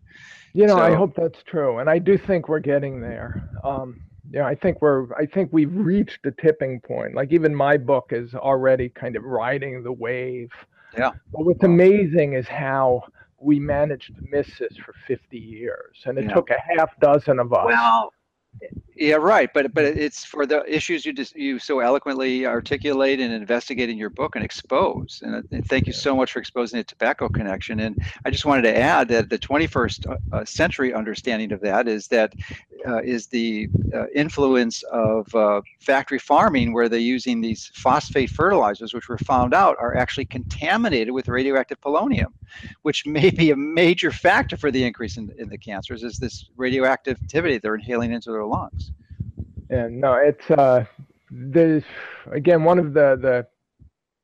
You know, so, I hope that's true, and I do think we're getting there. Um, yeah, I think we're I think we've reached the tipping point. Like even my book is already kind of riding the wave. Yeah. But what's amazing is how we managed to miss this for 50 years, and it yeah. took a half dozen of us. Well, yeah, right. But but it's for the issues you just you so eloquently articulate and investigate in your book and expose. And, and thank you so much for exposing the tobacco connection. And I just wanted to add that the 21st uh, uh, century understanding of that is that uh, is the uh, influence of uh, factory farming, where they're using these phosphate fertilizers, which were found out are actually contaminated with radioactive polonium, which may be a major factor for the increase in, in the cancers. Is this radioactivity they're inhaling into their lungs? And no, it's uh, there's again one of the the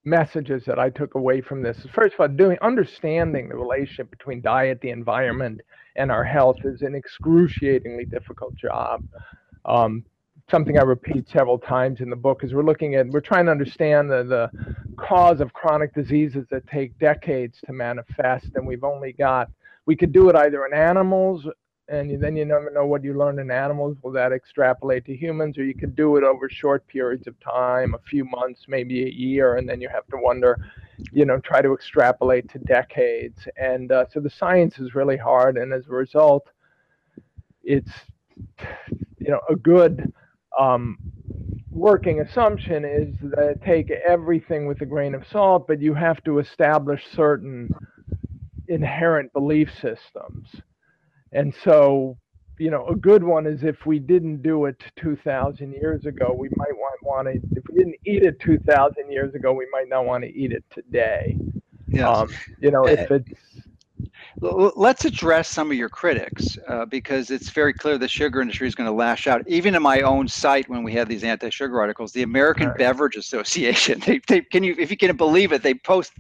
messages that I took away from this is first of all doing understanding the relationship between diet, the environment, and our health is an excruciatingly difficult job. Um, something I repeat several times in the book is we're looking at we're trying to understand the, the cause of chronic diseases that take decades to manifest, and we've only got we could do it either in animals and then you never know what you learn in animals. Will that extrapolate to humans? Or you could do it over short periods of time a few months maybe a year and then you have to wonder you know try to extrapolate to decades. And uh, so the science is really hard and as a result it's you know a good um, working assumption is that take everything with a grain of salt but you have to establish certain inherent belief systems and so, you know, a good one is if we didn't do it 2,000 years ago, we might want, want to, if we didn't eat it 2,000 years ago, we might not want to eat it today. Yeah. Um, you know, if it's, Let's address some of your critics uh, because it's very clear the sugar industry is going to lash out. Even in my own site, when we had these anti-sugar articles, the American right. Beverage Association, they, they, can you, if you can believe it, they post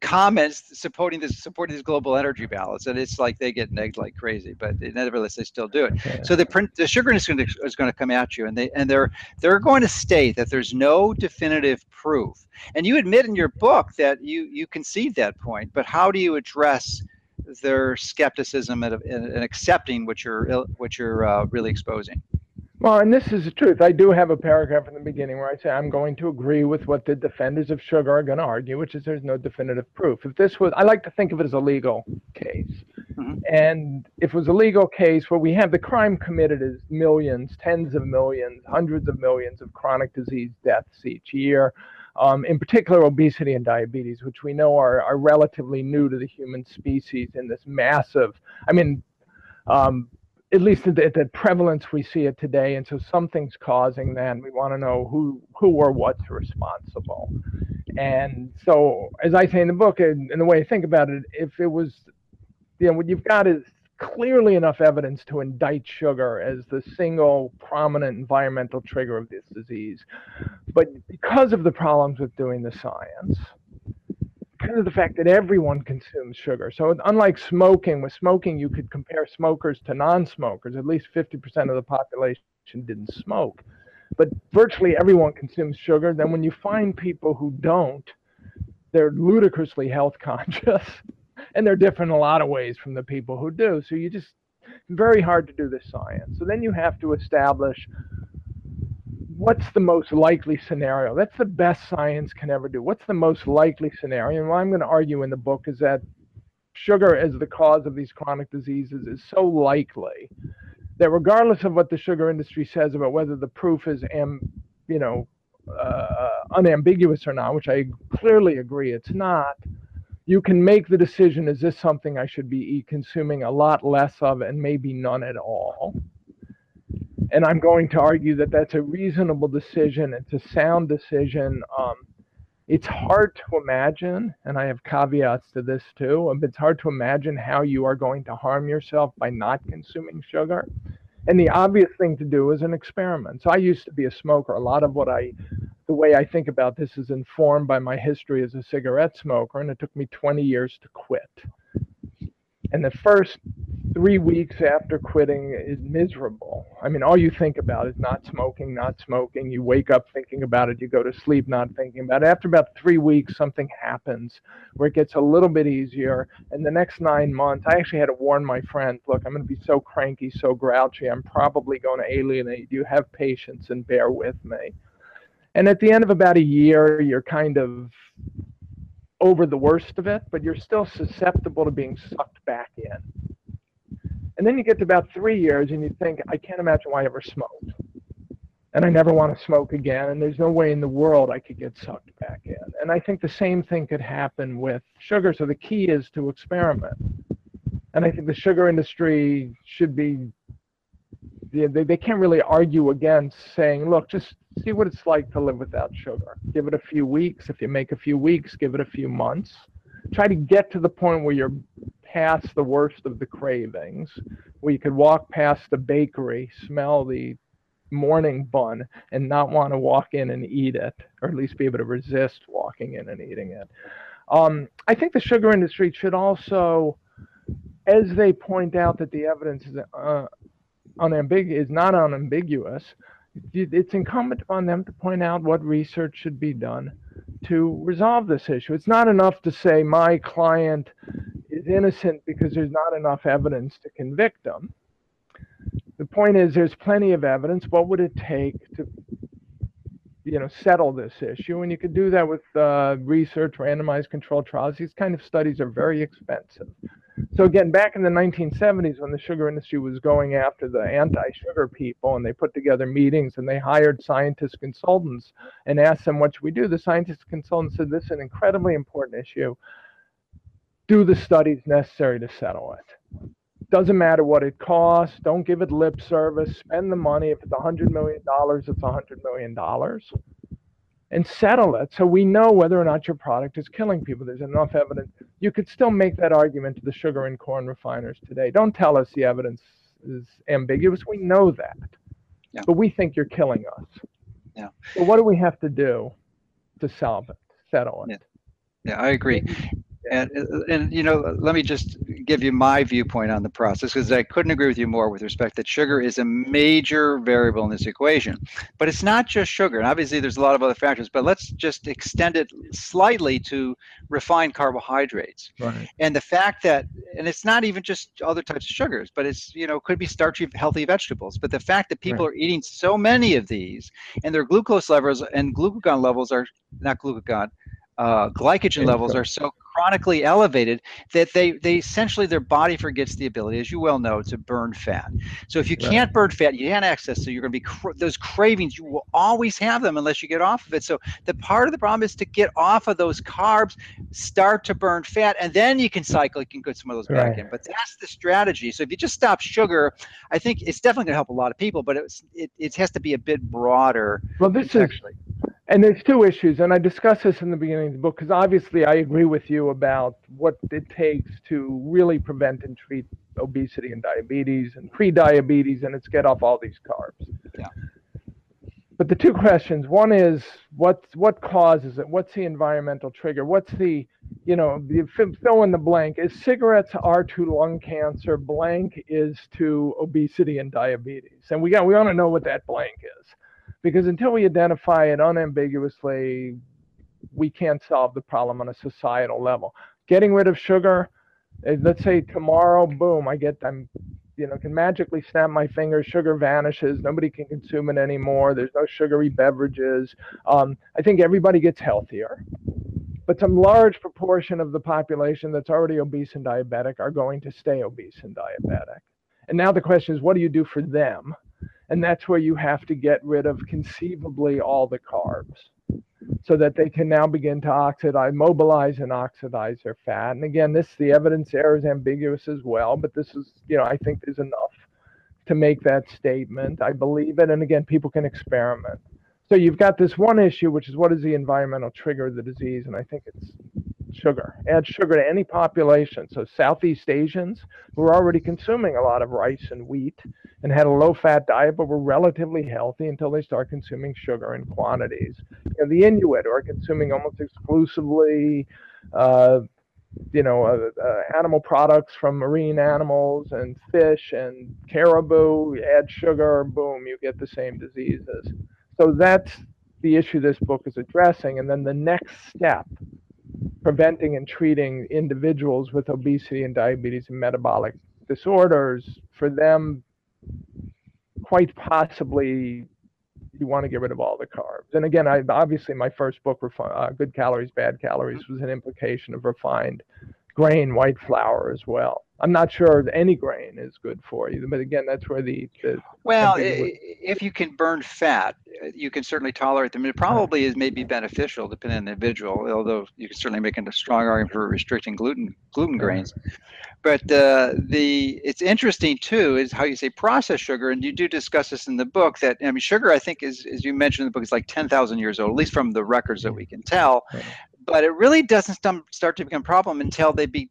comments supporting this supporting this global energy balance and it's like they get negged like crazy but nevertheless they still do it okay. so the print the sugar industry is going to come at you and they and they're they're going to state that there's no definitive proof and you admit in your book that you you concede that point but how do you address their skepticism and, and accepting what you're what you're uh, really exposing well, and this is the truth. I do have a paragraph in the beginning where I say I'm going to agree with what the defenders of sugar are going to argue, which is there's no definitive proof. If this was, I like to think of it as a legal case. Mm-hmm. And if it was a legal case where we have the crime committed is millions, tens of millions, hundreds of millions of chronic disease deaths each year, um, in particular obesity and diabetes, which we know are, are relatively new to the human species in this massive, I mean, um, at least at the, the, prevalence we see it today. And so something's causing that. And we want to know who who or what's responsible. And so, as I say in the book, and, and the way I think about it, if it was, you know, what you've got is clearly enough evidence to indict sugar as the single prominent environmental trigger of this disease. But because of the problems with doing the science, because of the fact that everyone consumes sugar. So unlike smoking, with smoking you could compare smokers to non-smokers. At least 50% of the population didn't smoke. But virtually everyone consumes sugar. Then when you find people who don't, they're ludicrously health conscious. and they're different in a lot of ways from the people who do. So you just very hard to do this science. So then you have to establish what's the most likely scenario? That's the best science can ever do. What's the most likely scenario? And what I'm going to argue in the book is that sugar as the cause of these chronic diseases is so likely that regardless of what the sugar industry says about whether the proof is, am, you know, uh, unambiguous or not, which I clearly agree it's not, you can make the decision: is this something I should be consuming a lot less of, and maybe none at all? and I'm going to argue that that's a reasonable decision. It's a sound decision. Um, it's hard to imagine, and I have caveats to this too. It's hard to imagine how you are going to harm yourself by not consuming sugar. And the obvious thing to do is an experiment. So I used to be a smoker. A lot of what I, the way I think about this is informed by my history as a cigarette smoker, and it took me 20 years to quit. And the first three weeks after quitting is miserable. I mean, all you think about is not smoking, not smoking. You wake up thinking about it, you go to sleep not thinking about it. After about three weeks, something happens where it gets a little bit easier. And the next nine months, I actually had to warn my friends look, I'm going to be so cranky, so grouchy, I'm probably going to alienate you. Have patience and bear with me. And at the end of about a year, you're kind of over the worst of it, but you're still susceptible to being sucked back in. And then you get to about three years and you think, I can't imagine why I ever smoked. And I never want to smoke again. And there's no way in the world I could get sucked back in. And I think the same thing could happen with sugar. So the key is to experiment. And I think the sugar industry should be, they, they can't really argue against saying, look, just see what it's like to live without sugar. Give it a few weeks. If you make a few weeks, give it a few months. Try to get to the point where you're past the worst of the cravings, where you could walk past the bakery, smell the morning bun, and not want to walk in and eat it, or at least be able to resist walking in and eating it. Um, I think the sugar industry should also, as they point out that the evidence is uh, unambiguous, is not unambiguous, it's incumbent upon them to point out what research should be done to resolve this issue. It's not enough to say my client is innocent because there's not enough evidence to convict them. The point is there's plenty of evidence. What would it take to you know settle this issue and you could do that with uh, research randomized controlled trials these kind of studies are very expensive so again, back in the 1970s, when the sugar industry was going after the anti-sugar people, and they put together meetings and they hired scientist consultants and asked them, "What should we do?" The scientist consultants said, "This is an incredibly important issue. Do the studies necessary to settle it. Doesn't matter what it costs. Don't give it lip service. Spend the money. If it's $100 million, it's $100 million." And settle it so we know whether or not your product is killing people. There's enough evidence. You could still make that argument to the sugar and corn refiners today. Don't tell us the evidence is ambiguous. We know that. Yeah. But we think you're killing us. Yeah. So what do we have to do to solve it, settle it? Yeah, yeah I agree. And, and you know, let me just give you my viewpoint on the process because I couldn't agree with you more with respect that sugar is a major variable in this equation. But it's not just sugar. And obviously, there's a lot of other factors. But let's just extend it slightly to refined carbohydrates. Right. And the fact that, and it's not even just other types of sugars, but it's you know could be starchy, healthy vegetables. But the fact that people right. are eating so many of these, and their glucose levels and glucagon levels are not glucagon uh, glycogen levels are so chronically elevated that they they essentially their body forgets the ability, as you well know, to burn fat. So if you right. can't burn fat, you can't access. So you're going to be cr- those cravings. You will always have them unless you get off of it. So the part of the problem is to get off of those carbs, start to burn fat, and then you can cycle. You can get some of those back in. But that's the strategy. So if you just stop sugar, I think it's definitely going to help a lot of people. But it, it, it has to be a bit broader. Well, this is actually and there's two issues, and I discuss this in the beginning of the book because obviously I agree with you about what it takes to really prevent and treat obesity and diabetes and pre-diabetes, and it's get off all these carbs. Yeah. But the two questions: one is what what causes it? What's the environmental trigger? What's the you know the, fill in the blank? Is cigarettes are to lung cancer? Blank is to obesity and diabetes, and we got we want to know what that blank is because until we identify it unambiguously, we can't solve the problem on a societal level. Getting rid of sugar, eh, let's say tomorrow, boom, I get, I'm, you know, can magically snap my fingers, sugar vanishes, nobody can consume it anymore, there's no sugary beverages. Um, I think everybody gets healthier. But some large proportion of the population that's already obese and diabetic are going to stay obese and diabetic. And now the question is, what do you do for them? And that's where you have to get rid of conceivably all the carbs so that they can now begin to oxidize, mobilize and oxidize their fat. And again, this the evidence there is ambiguous as well, but this is, you know, I think there's enough to make that statement. I believe it. And again, people can experiment. So you've got this one issue, which is what is the environmental trigger of the disease? And I think it's sugar. Add sugar to any population. So Southeast Asians who are already consuming a lot of rice and wheat and had a low-fat diet, but were relatively healthy until they start consuming sugar in quantities. Know, the Inuit are consuming almost exclusively uh, you know, uh, uh, animal products from marine animals and fish and caribou. Add sugar, boom, you get the same diseases. So that's the issue this book is addressing. And then the next step, preventing and treating individuals with obesity and diabetes and metabolic disorders, for them, quite possibly you want to get rid of all the carbs. And again, I obviously my first book, uh, Good Calories, Bad Calories, was an implication of refined grain white flour as well. I'm not sure any grain is good for you, but again, that's where the, the well, if you can burn fat, you can certainly tolerate them. It probably is maybe beneficial depending on the individual, although you can certainly make a strong argument for restricting gluten gluten grains. But uh, the it's interesting too is how you say processed sugar, and you do discuss this in the book. That I mean, sugar I think is as you mentioned in the book is like ten thousand years old, at least from the records that we can tell. But it really doesn't start to become a problem until they be,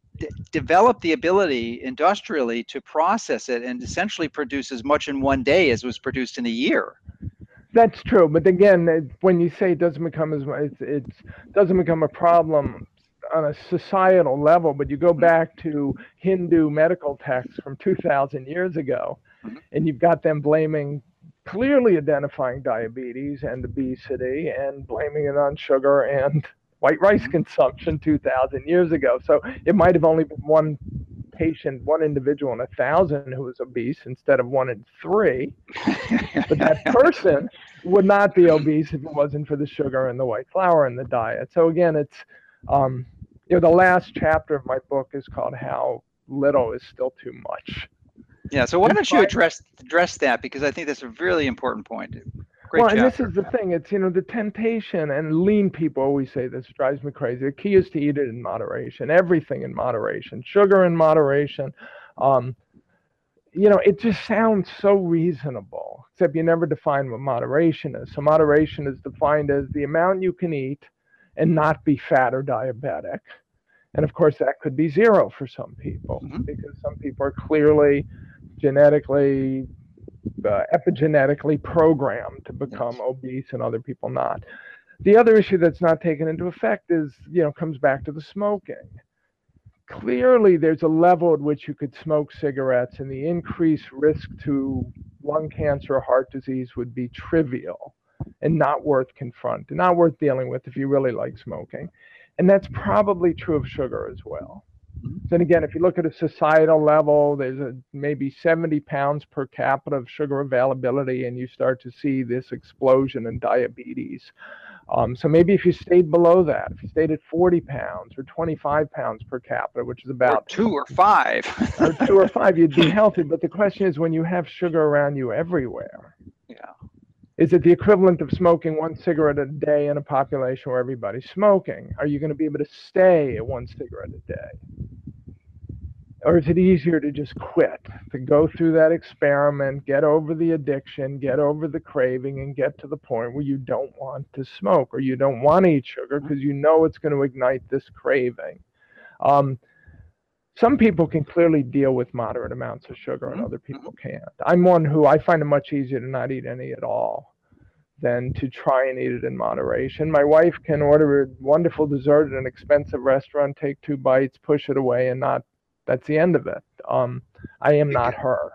develop the ability industrially to process it and essentially produce as much in one day as was produced in a year. That's true, but again, when you say it doesn't become as it, it doesn't become a problem on a societal level, but you go mm-hmm. back to Hindu medical texts from 2,000 years ago, mm-hmm. and you've got them blaming, clearly identifying diabetes and obesity and blaming it on sugar and white rice mm-hmm. consumption 2,000 years ago. So it might have only been one patient, one individual in a thousand who was obese instead of one in three. but that person would not be obese if it wasn't for the sugar and the white flour in the diet. So again, it's um, you know, the last chapter of my book is called How Little is Still Too Much. Yeah, so why don't you address address that because I think that's a really important point. Great well, chapter. and this is the thing. It's you know the temptation, and lean people always say this drives me crazy. The key is to eat it in moderation. Everything in moderation. Sugar in moderation. Um, you know, it just sounds so reasonable. Except you never define what moderation is. So moderation is defined as the amount you can eat and not be fat or diabetic. And of course, that could be zero for some people mm-hmm. because some people are clearly genetically, uh, epigenetically programmed to become yes. obese and other people not. The other issue that's not taken into effect is, you know, comes back to the smoking. Clearly, there's a level at which you could smoke cigarettes and the increased risk to lung cancer or heart disease would be trivial and not worth confronting, not worth dealing with if you really like smoking. And that's probably true of sugar as well. Then again, if you look at a societal level, there's a, maybe 70 pounds per capita of sugar availability, and you start to see this explosion in diabetes. Um, so maybe if you stayed below that, if you stayed at 40 pounds or 25 pounds per capita, which is about or two or five, or two or five, you'd be healthy. But the question is, when you have sugar around you everywhere, yeah, is it the equivalent of smoking one cigarette a day in a population where everybody's smoking? Are you going to be able to stay at one cigarette a day? Or is it easier to just quit, to go through that experiment, get over the addiction, get over the craving, and get to the point where you don't want to smoke or you don't want to eat sugar because you know it's going to ignite this craving? Um, some people can clearly deal with moderate amounts of sugar and mm-hmm. other people can't. I'm one who I find it much easier to not eat any at all than to try and eat it in moderation. My wife can order a wonderful dessert at an expensive restaurant, take two bites, push it away, and not. That's the end of it. Um, I am not her.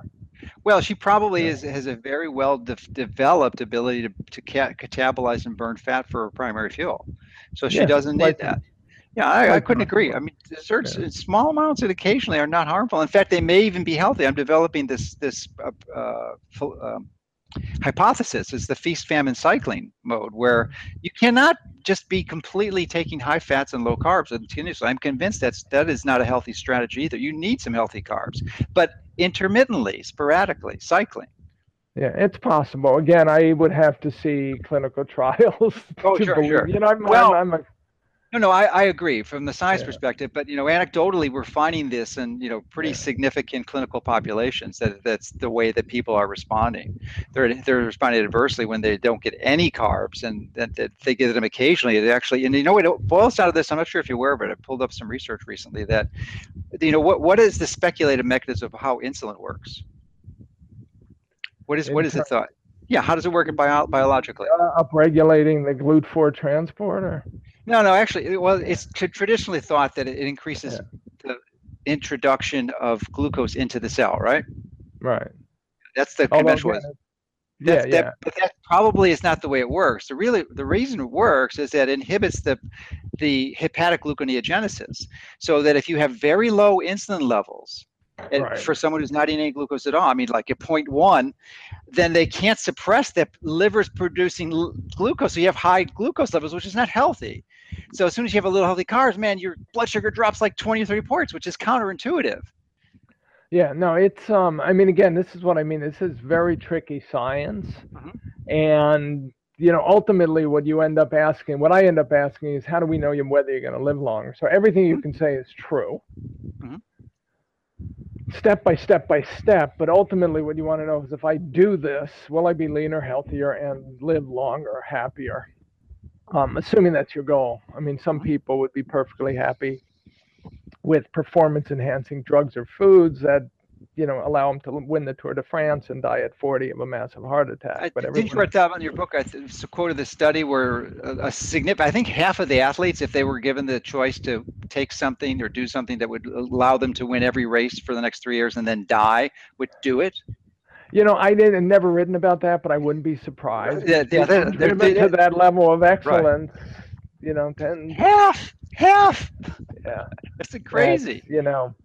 Well, she probably is, has a very well de- developed ability to, to ca- catabolize and burn fat for her primary fuel. So she yeah, doesn't need that. Yeah, I, I couldn't agree. I mean, desserts in small amounts and occasionally are not harmful. In fact, they may even be healthy. I'm developing this this uh, uh, um, hypothesis is the feast famine cycling mode where mm-hmm. you cannot just be completely taking high fats and low carbs continuously i'm convinced that's that is not a healthy strategy either you need some healthy carbs but intermittently sporadically cycling yeah, it's possible. Again, I would have to see clinical trials. Oh, sure, believe. sure. You know, I'm, well, I'm, I'm a no, no, I, I agree from the science yeah. perspective, but you know, anecdotally, we're finding this in you know pretty yeah. significant clinical populations that that's the way that people are responding. They're they're responding adversely when they don't get any carbs, and that, that they get them occasionally. They actually, and you know, what boils out of this. I'm not sure if you're aware, of it. I pulled up some research recently that you know what what is the speculated mechanism of how insulin works? What is what is the thought? Yeah, how does it work bio- biologically? Uh, upregulating the GLUT4 transporter. No, no, actually, well, it's traditionally thought that it increases yeah. the introduction of glucose into the cell, right? Right. That's the oh, conventional. That's, yeah, yeah. but that probably is not the way it works. The really the reason it works is that it inhibits the the hepatic gluconeogenesis, so that if you have very low insulin levels, right. for someone who's not eating any glucose at all, I mean, like at point one, then they can't suppress that liver's producing glucose. So you have high glucose levels, which is not healthy. So as soon as you have a little healthy carbs, man, your blood sugar drops like 20 or 30 points, which is counterintuitive. Yeah, no, it's um I mean again, this is what I mean. This is very tricky science. Mm-hmm. And you know, ultimately what you end up asking, what I end up asking is how do we know whether you're going to live longer? So everything you mm-hmm. can say is true. Mm-hmm. Step by step by step, but ultimately what you want to know is if I do this, will I be leaner, healthier and live longer, happier? Um, assuming that's your goal. I mean, some mm-hmm. people would be perfectly happy with performance enhancing drugs or foods that you know allow them to win the Tour de France and die at 40 of a massive heart attack. I but think you wrote down on your book. I quoted the study where a, a significant, I think half of the athletes, if they were given the choice to take something or do something that would allow them to win every race for the next three years and then die, would do it. You know, I didn't never written about that, but I wouldn't be surprised. Yeah, yeah they're, they're, they're, to that level of excellence. Right. You know, ten half half. Yeah, it's crazy. That's, you know,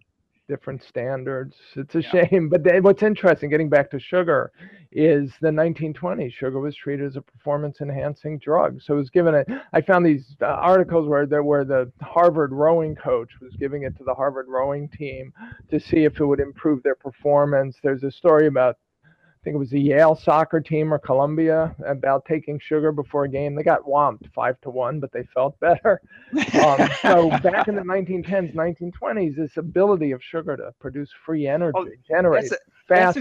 different standards. It's a yeah. shame. But they, what's interesting, getting back to sugar, is the 1920s. Sugar was treated as a performance-enhancing drug. So it was given it. I found these uh, articles where there where the Harvard rowing coach was giving it to the Harvard rowing team to see if it would improve their performance. There's a story about think it was the Yale soccer team or Columbia about taking sugar before a game. They got whomped five to one, but they felt better. Um, so back in the 1910s, 1920s, this ability of sugar to produce free energy, oh, generate that's a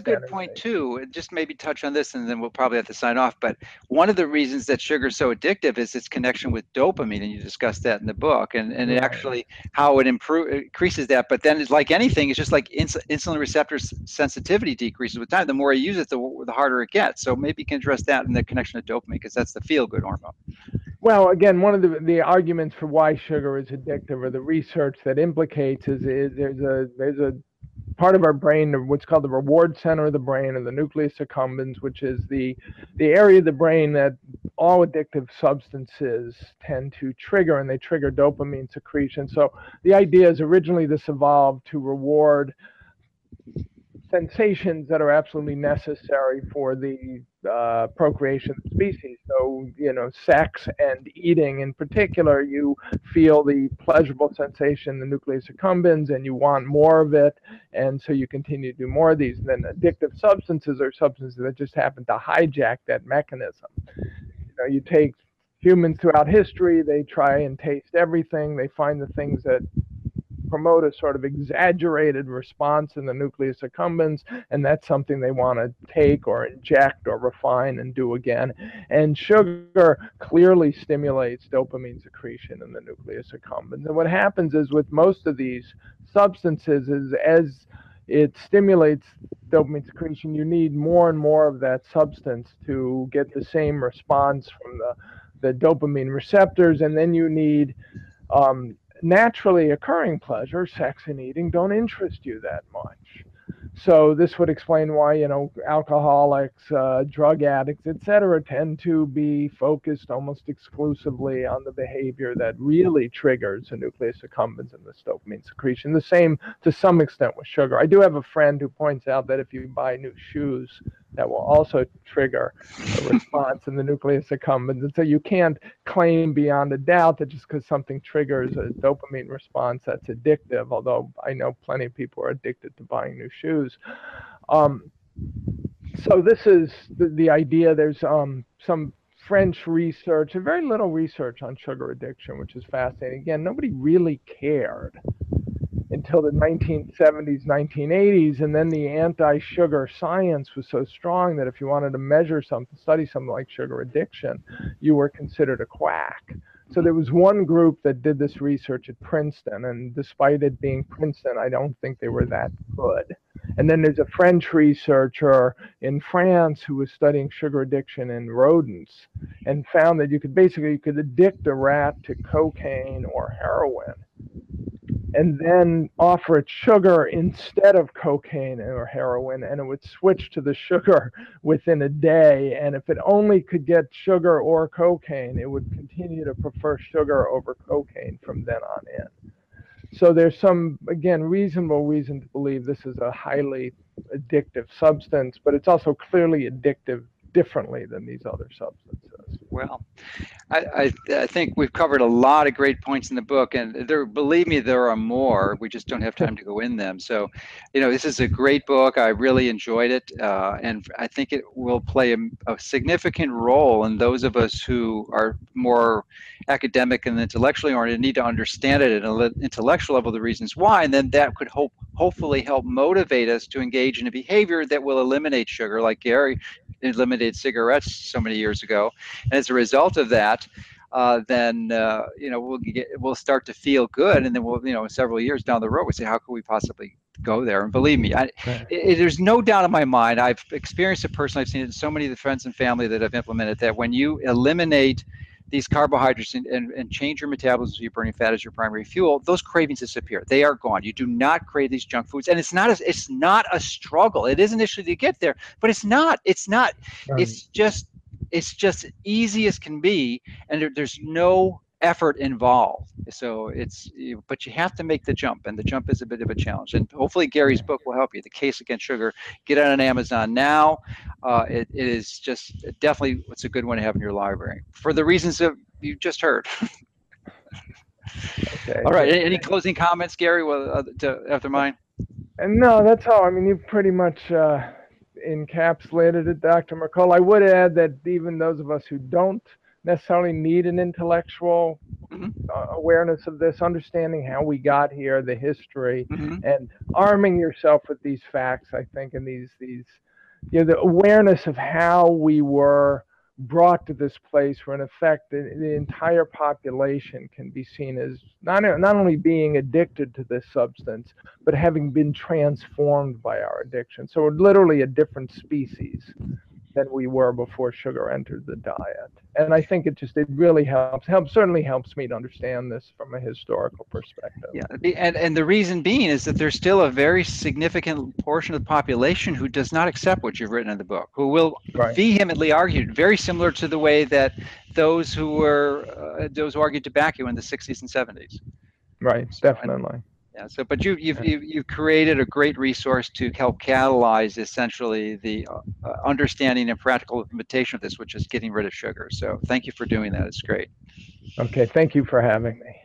good point too. Just maybe touch on this, and then we'll probably have to sign off. But one of the reasons that sugar is so addictive is its connection with dopamine, and you discuss that in the book, and and right. actually how it improve increases that. But then it's like anything, it's just like ins- insulin receptor sensitivity decreases with time. The more you use it, the, the harder it gets. So maybe you can address that in the connection to dopamine because that's the feel good hormone. Well, again, one of the, the arguments for why sugar is addictive, or the research that implicates, is, is there's a there's a part of our brain, what's called the reward center of the brain, and the nucleus accumbens, which is the the area of the brain that all addictive substances tend to trigger, and they trigger dopamine secretion. So the idea is originally this evolved to reward sensations that are absolutely necessary for the uh, procreation of species. So, you know, sex and eating in particular, you feel the pleasurable sensation, the nucleus accumbens, and you want more of it. And so you continue to do more of these. And then addictive substances are substances that just happen to hijack that mechanism. You know, you take humans throughout history, they try and taste everything, they find the things that promote a sort of exaggerated response in the nucleus accumbens, and that's something they want to take or inject or refine and do again. And sugar clearly stimulates dopamine secretion in the nucleus accumbens. And what happens is with most of these substances is as it stimulates dopamine secretion, you need more and more of that substance to get the same response from the, the dopamine receptors, and then you need um, naturally occurring pleasure, sex and eating, don't interest you that much. So this would explain why you know alcoholics, uh, drug addicts, etc., tend to be focused almost exclusively on the behavior that really triggers the nucleus accumbens and the dopamine secretion. The same to some extent with sugar. I do have a friend who points out that if you buy new shoes, that will also trigger a response in the nucleus accumbens. And so you can't claim beyond a doubt that just because something triggers a dopamine response that's addictive, although I know plenty of people are addicted to buying new shoes. Um, so this is the, the idea. There's um, some French research and very little research on sugar addiction, which is fascinating. Again, nobody really cared until the 1970s, 1980s, and then the anti-sugar science was so strong that if you wanted to measure something, study something like sugar addiction, you were considered a quack. So there was one group that did this research at Princeton, and despite it being Princeton, I don't think they were that good. And then there's a French researcher in France who was studying sugar addiction in rodents and found that you could basically you could addict a rat to cocaine or heroin and then offer it sugar instead of cocaine or heroin, and it would switch to the sugar within a day. And if it only could get sugar or cocaine, it would continue to prefer sugar over cocaine from then on in. So there's some, again, reasonable reason to believe this is a highly addictive substance, but it's also clearly addictive differently than these other substances. Well, I, I, I, think we've covered a lot of great points in the book, and there, believe me, there are more. We just don't have time to go in them. So, you know, this is a great book. I really enjoyed it, uh, and I think it will play a, a, significant role in those of us who are more academic and intellectually oriented, need to understand it at an intellectual level, the reasons why, and then that could hope hopefully help motivate us to engage in a behavior that will eliminate sugar, like Gary eliminated cigarettes so many years ago. And as a result of that, uh, then uh, you know we'll get we'll start to feel good, and then we'll you know several years down the road we say how could we possibly go there? And believe me, I, it, it, there's no doubt in my mind. I've experienced it personally. I've seen it in so many of the friends and family that have implemented that when you eliminate these carbohydrates and, and, and change your metabolism so you're burning fat as your primary fuel, those cravings disappear. They are gone. You do not crave these junk foods. And it's not a, it's not a struggle. It is initially to get there, but it's not. It's not. Right. It's just it's just easy as can be. And there, there's no effort involved. So it's, but you have to make the jump, and the jump is a bit of a challenge. And hopefully, Gary's book will help you. The Case Against Sugar. Get it on Amazon now. Uh, it, it is just definitely it's a good one to have in your library for the reasons that you just heard. okay. All right. Any, any, closing comments, Gary? Well, uh, to, after mine. And no, that's all. I mean, you've pretty much. Uh, encapsulated it, Dr. Mercola. I would add that even those of us who don't necessarily need an intellectual mm-hmm. uh, awareness of this, understanding how we got here, the history, mm-hmm. and arming yourself with these facts. I think, and these these you know the awareness of how we were brought to this place where in effect the, the, entire population can be seen as not, not only being addicted to this substance but having been transformed by our addiction so we're literally a different species than we were before sugar entered the diet. And I think it just it really helps helps certainly helps me to understand this from a historical perspective. Yeah, and and the reason being is that there's still a very significant portion of the population who does not accept what you've written in the book, who will right. vehemently argue, very similar to the way that those who were uh, those who argued tobacco in the 60s and 70s. Right, so, definitely. Yeah. So, but you, you've, you've you've created a great resource to help catalyze essentially the uh, uh, understanding and practical implementation of this, which is getting rid of sugar. So, thank you for doing that. It's great. Okay. Thank you for having me.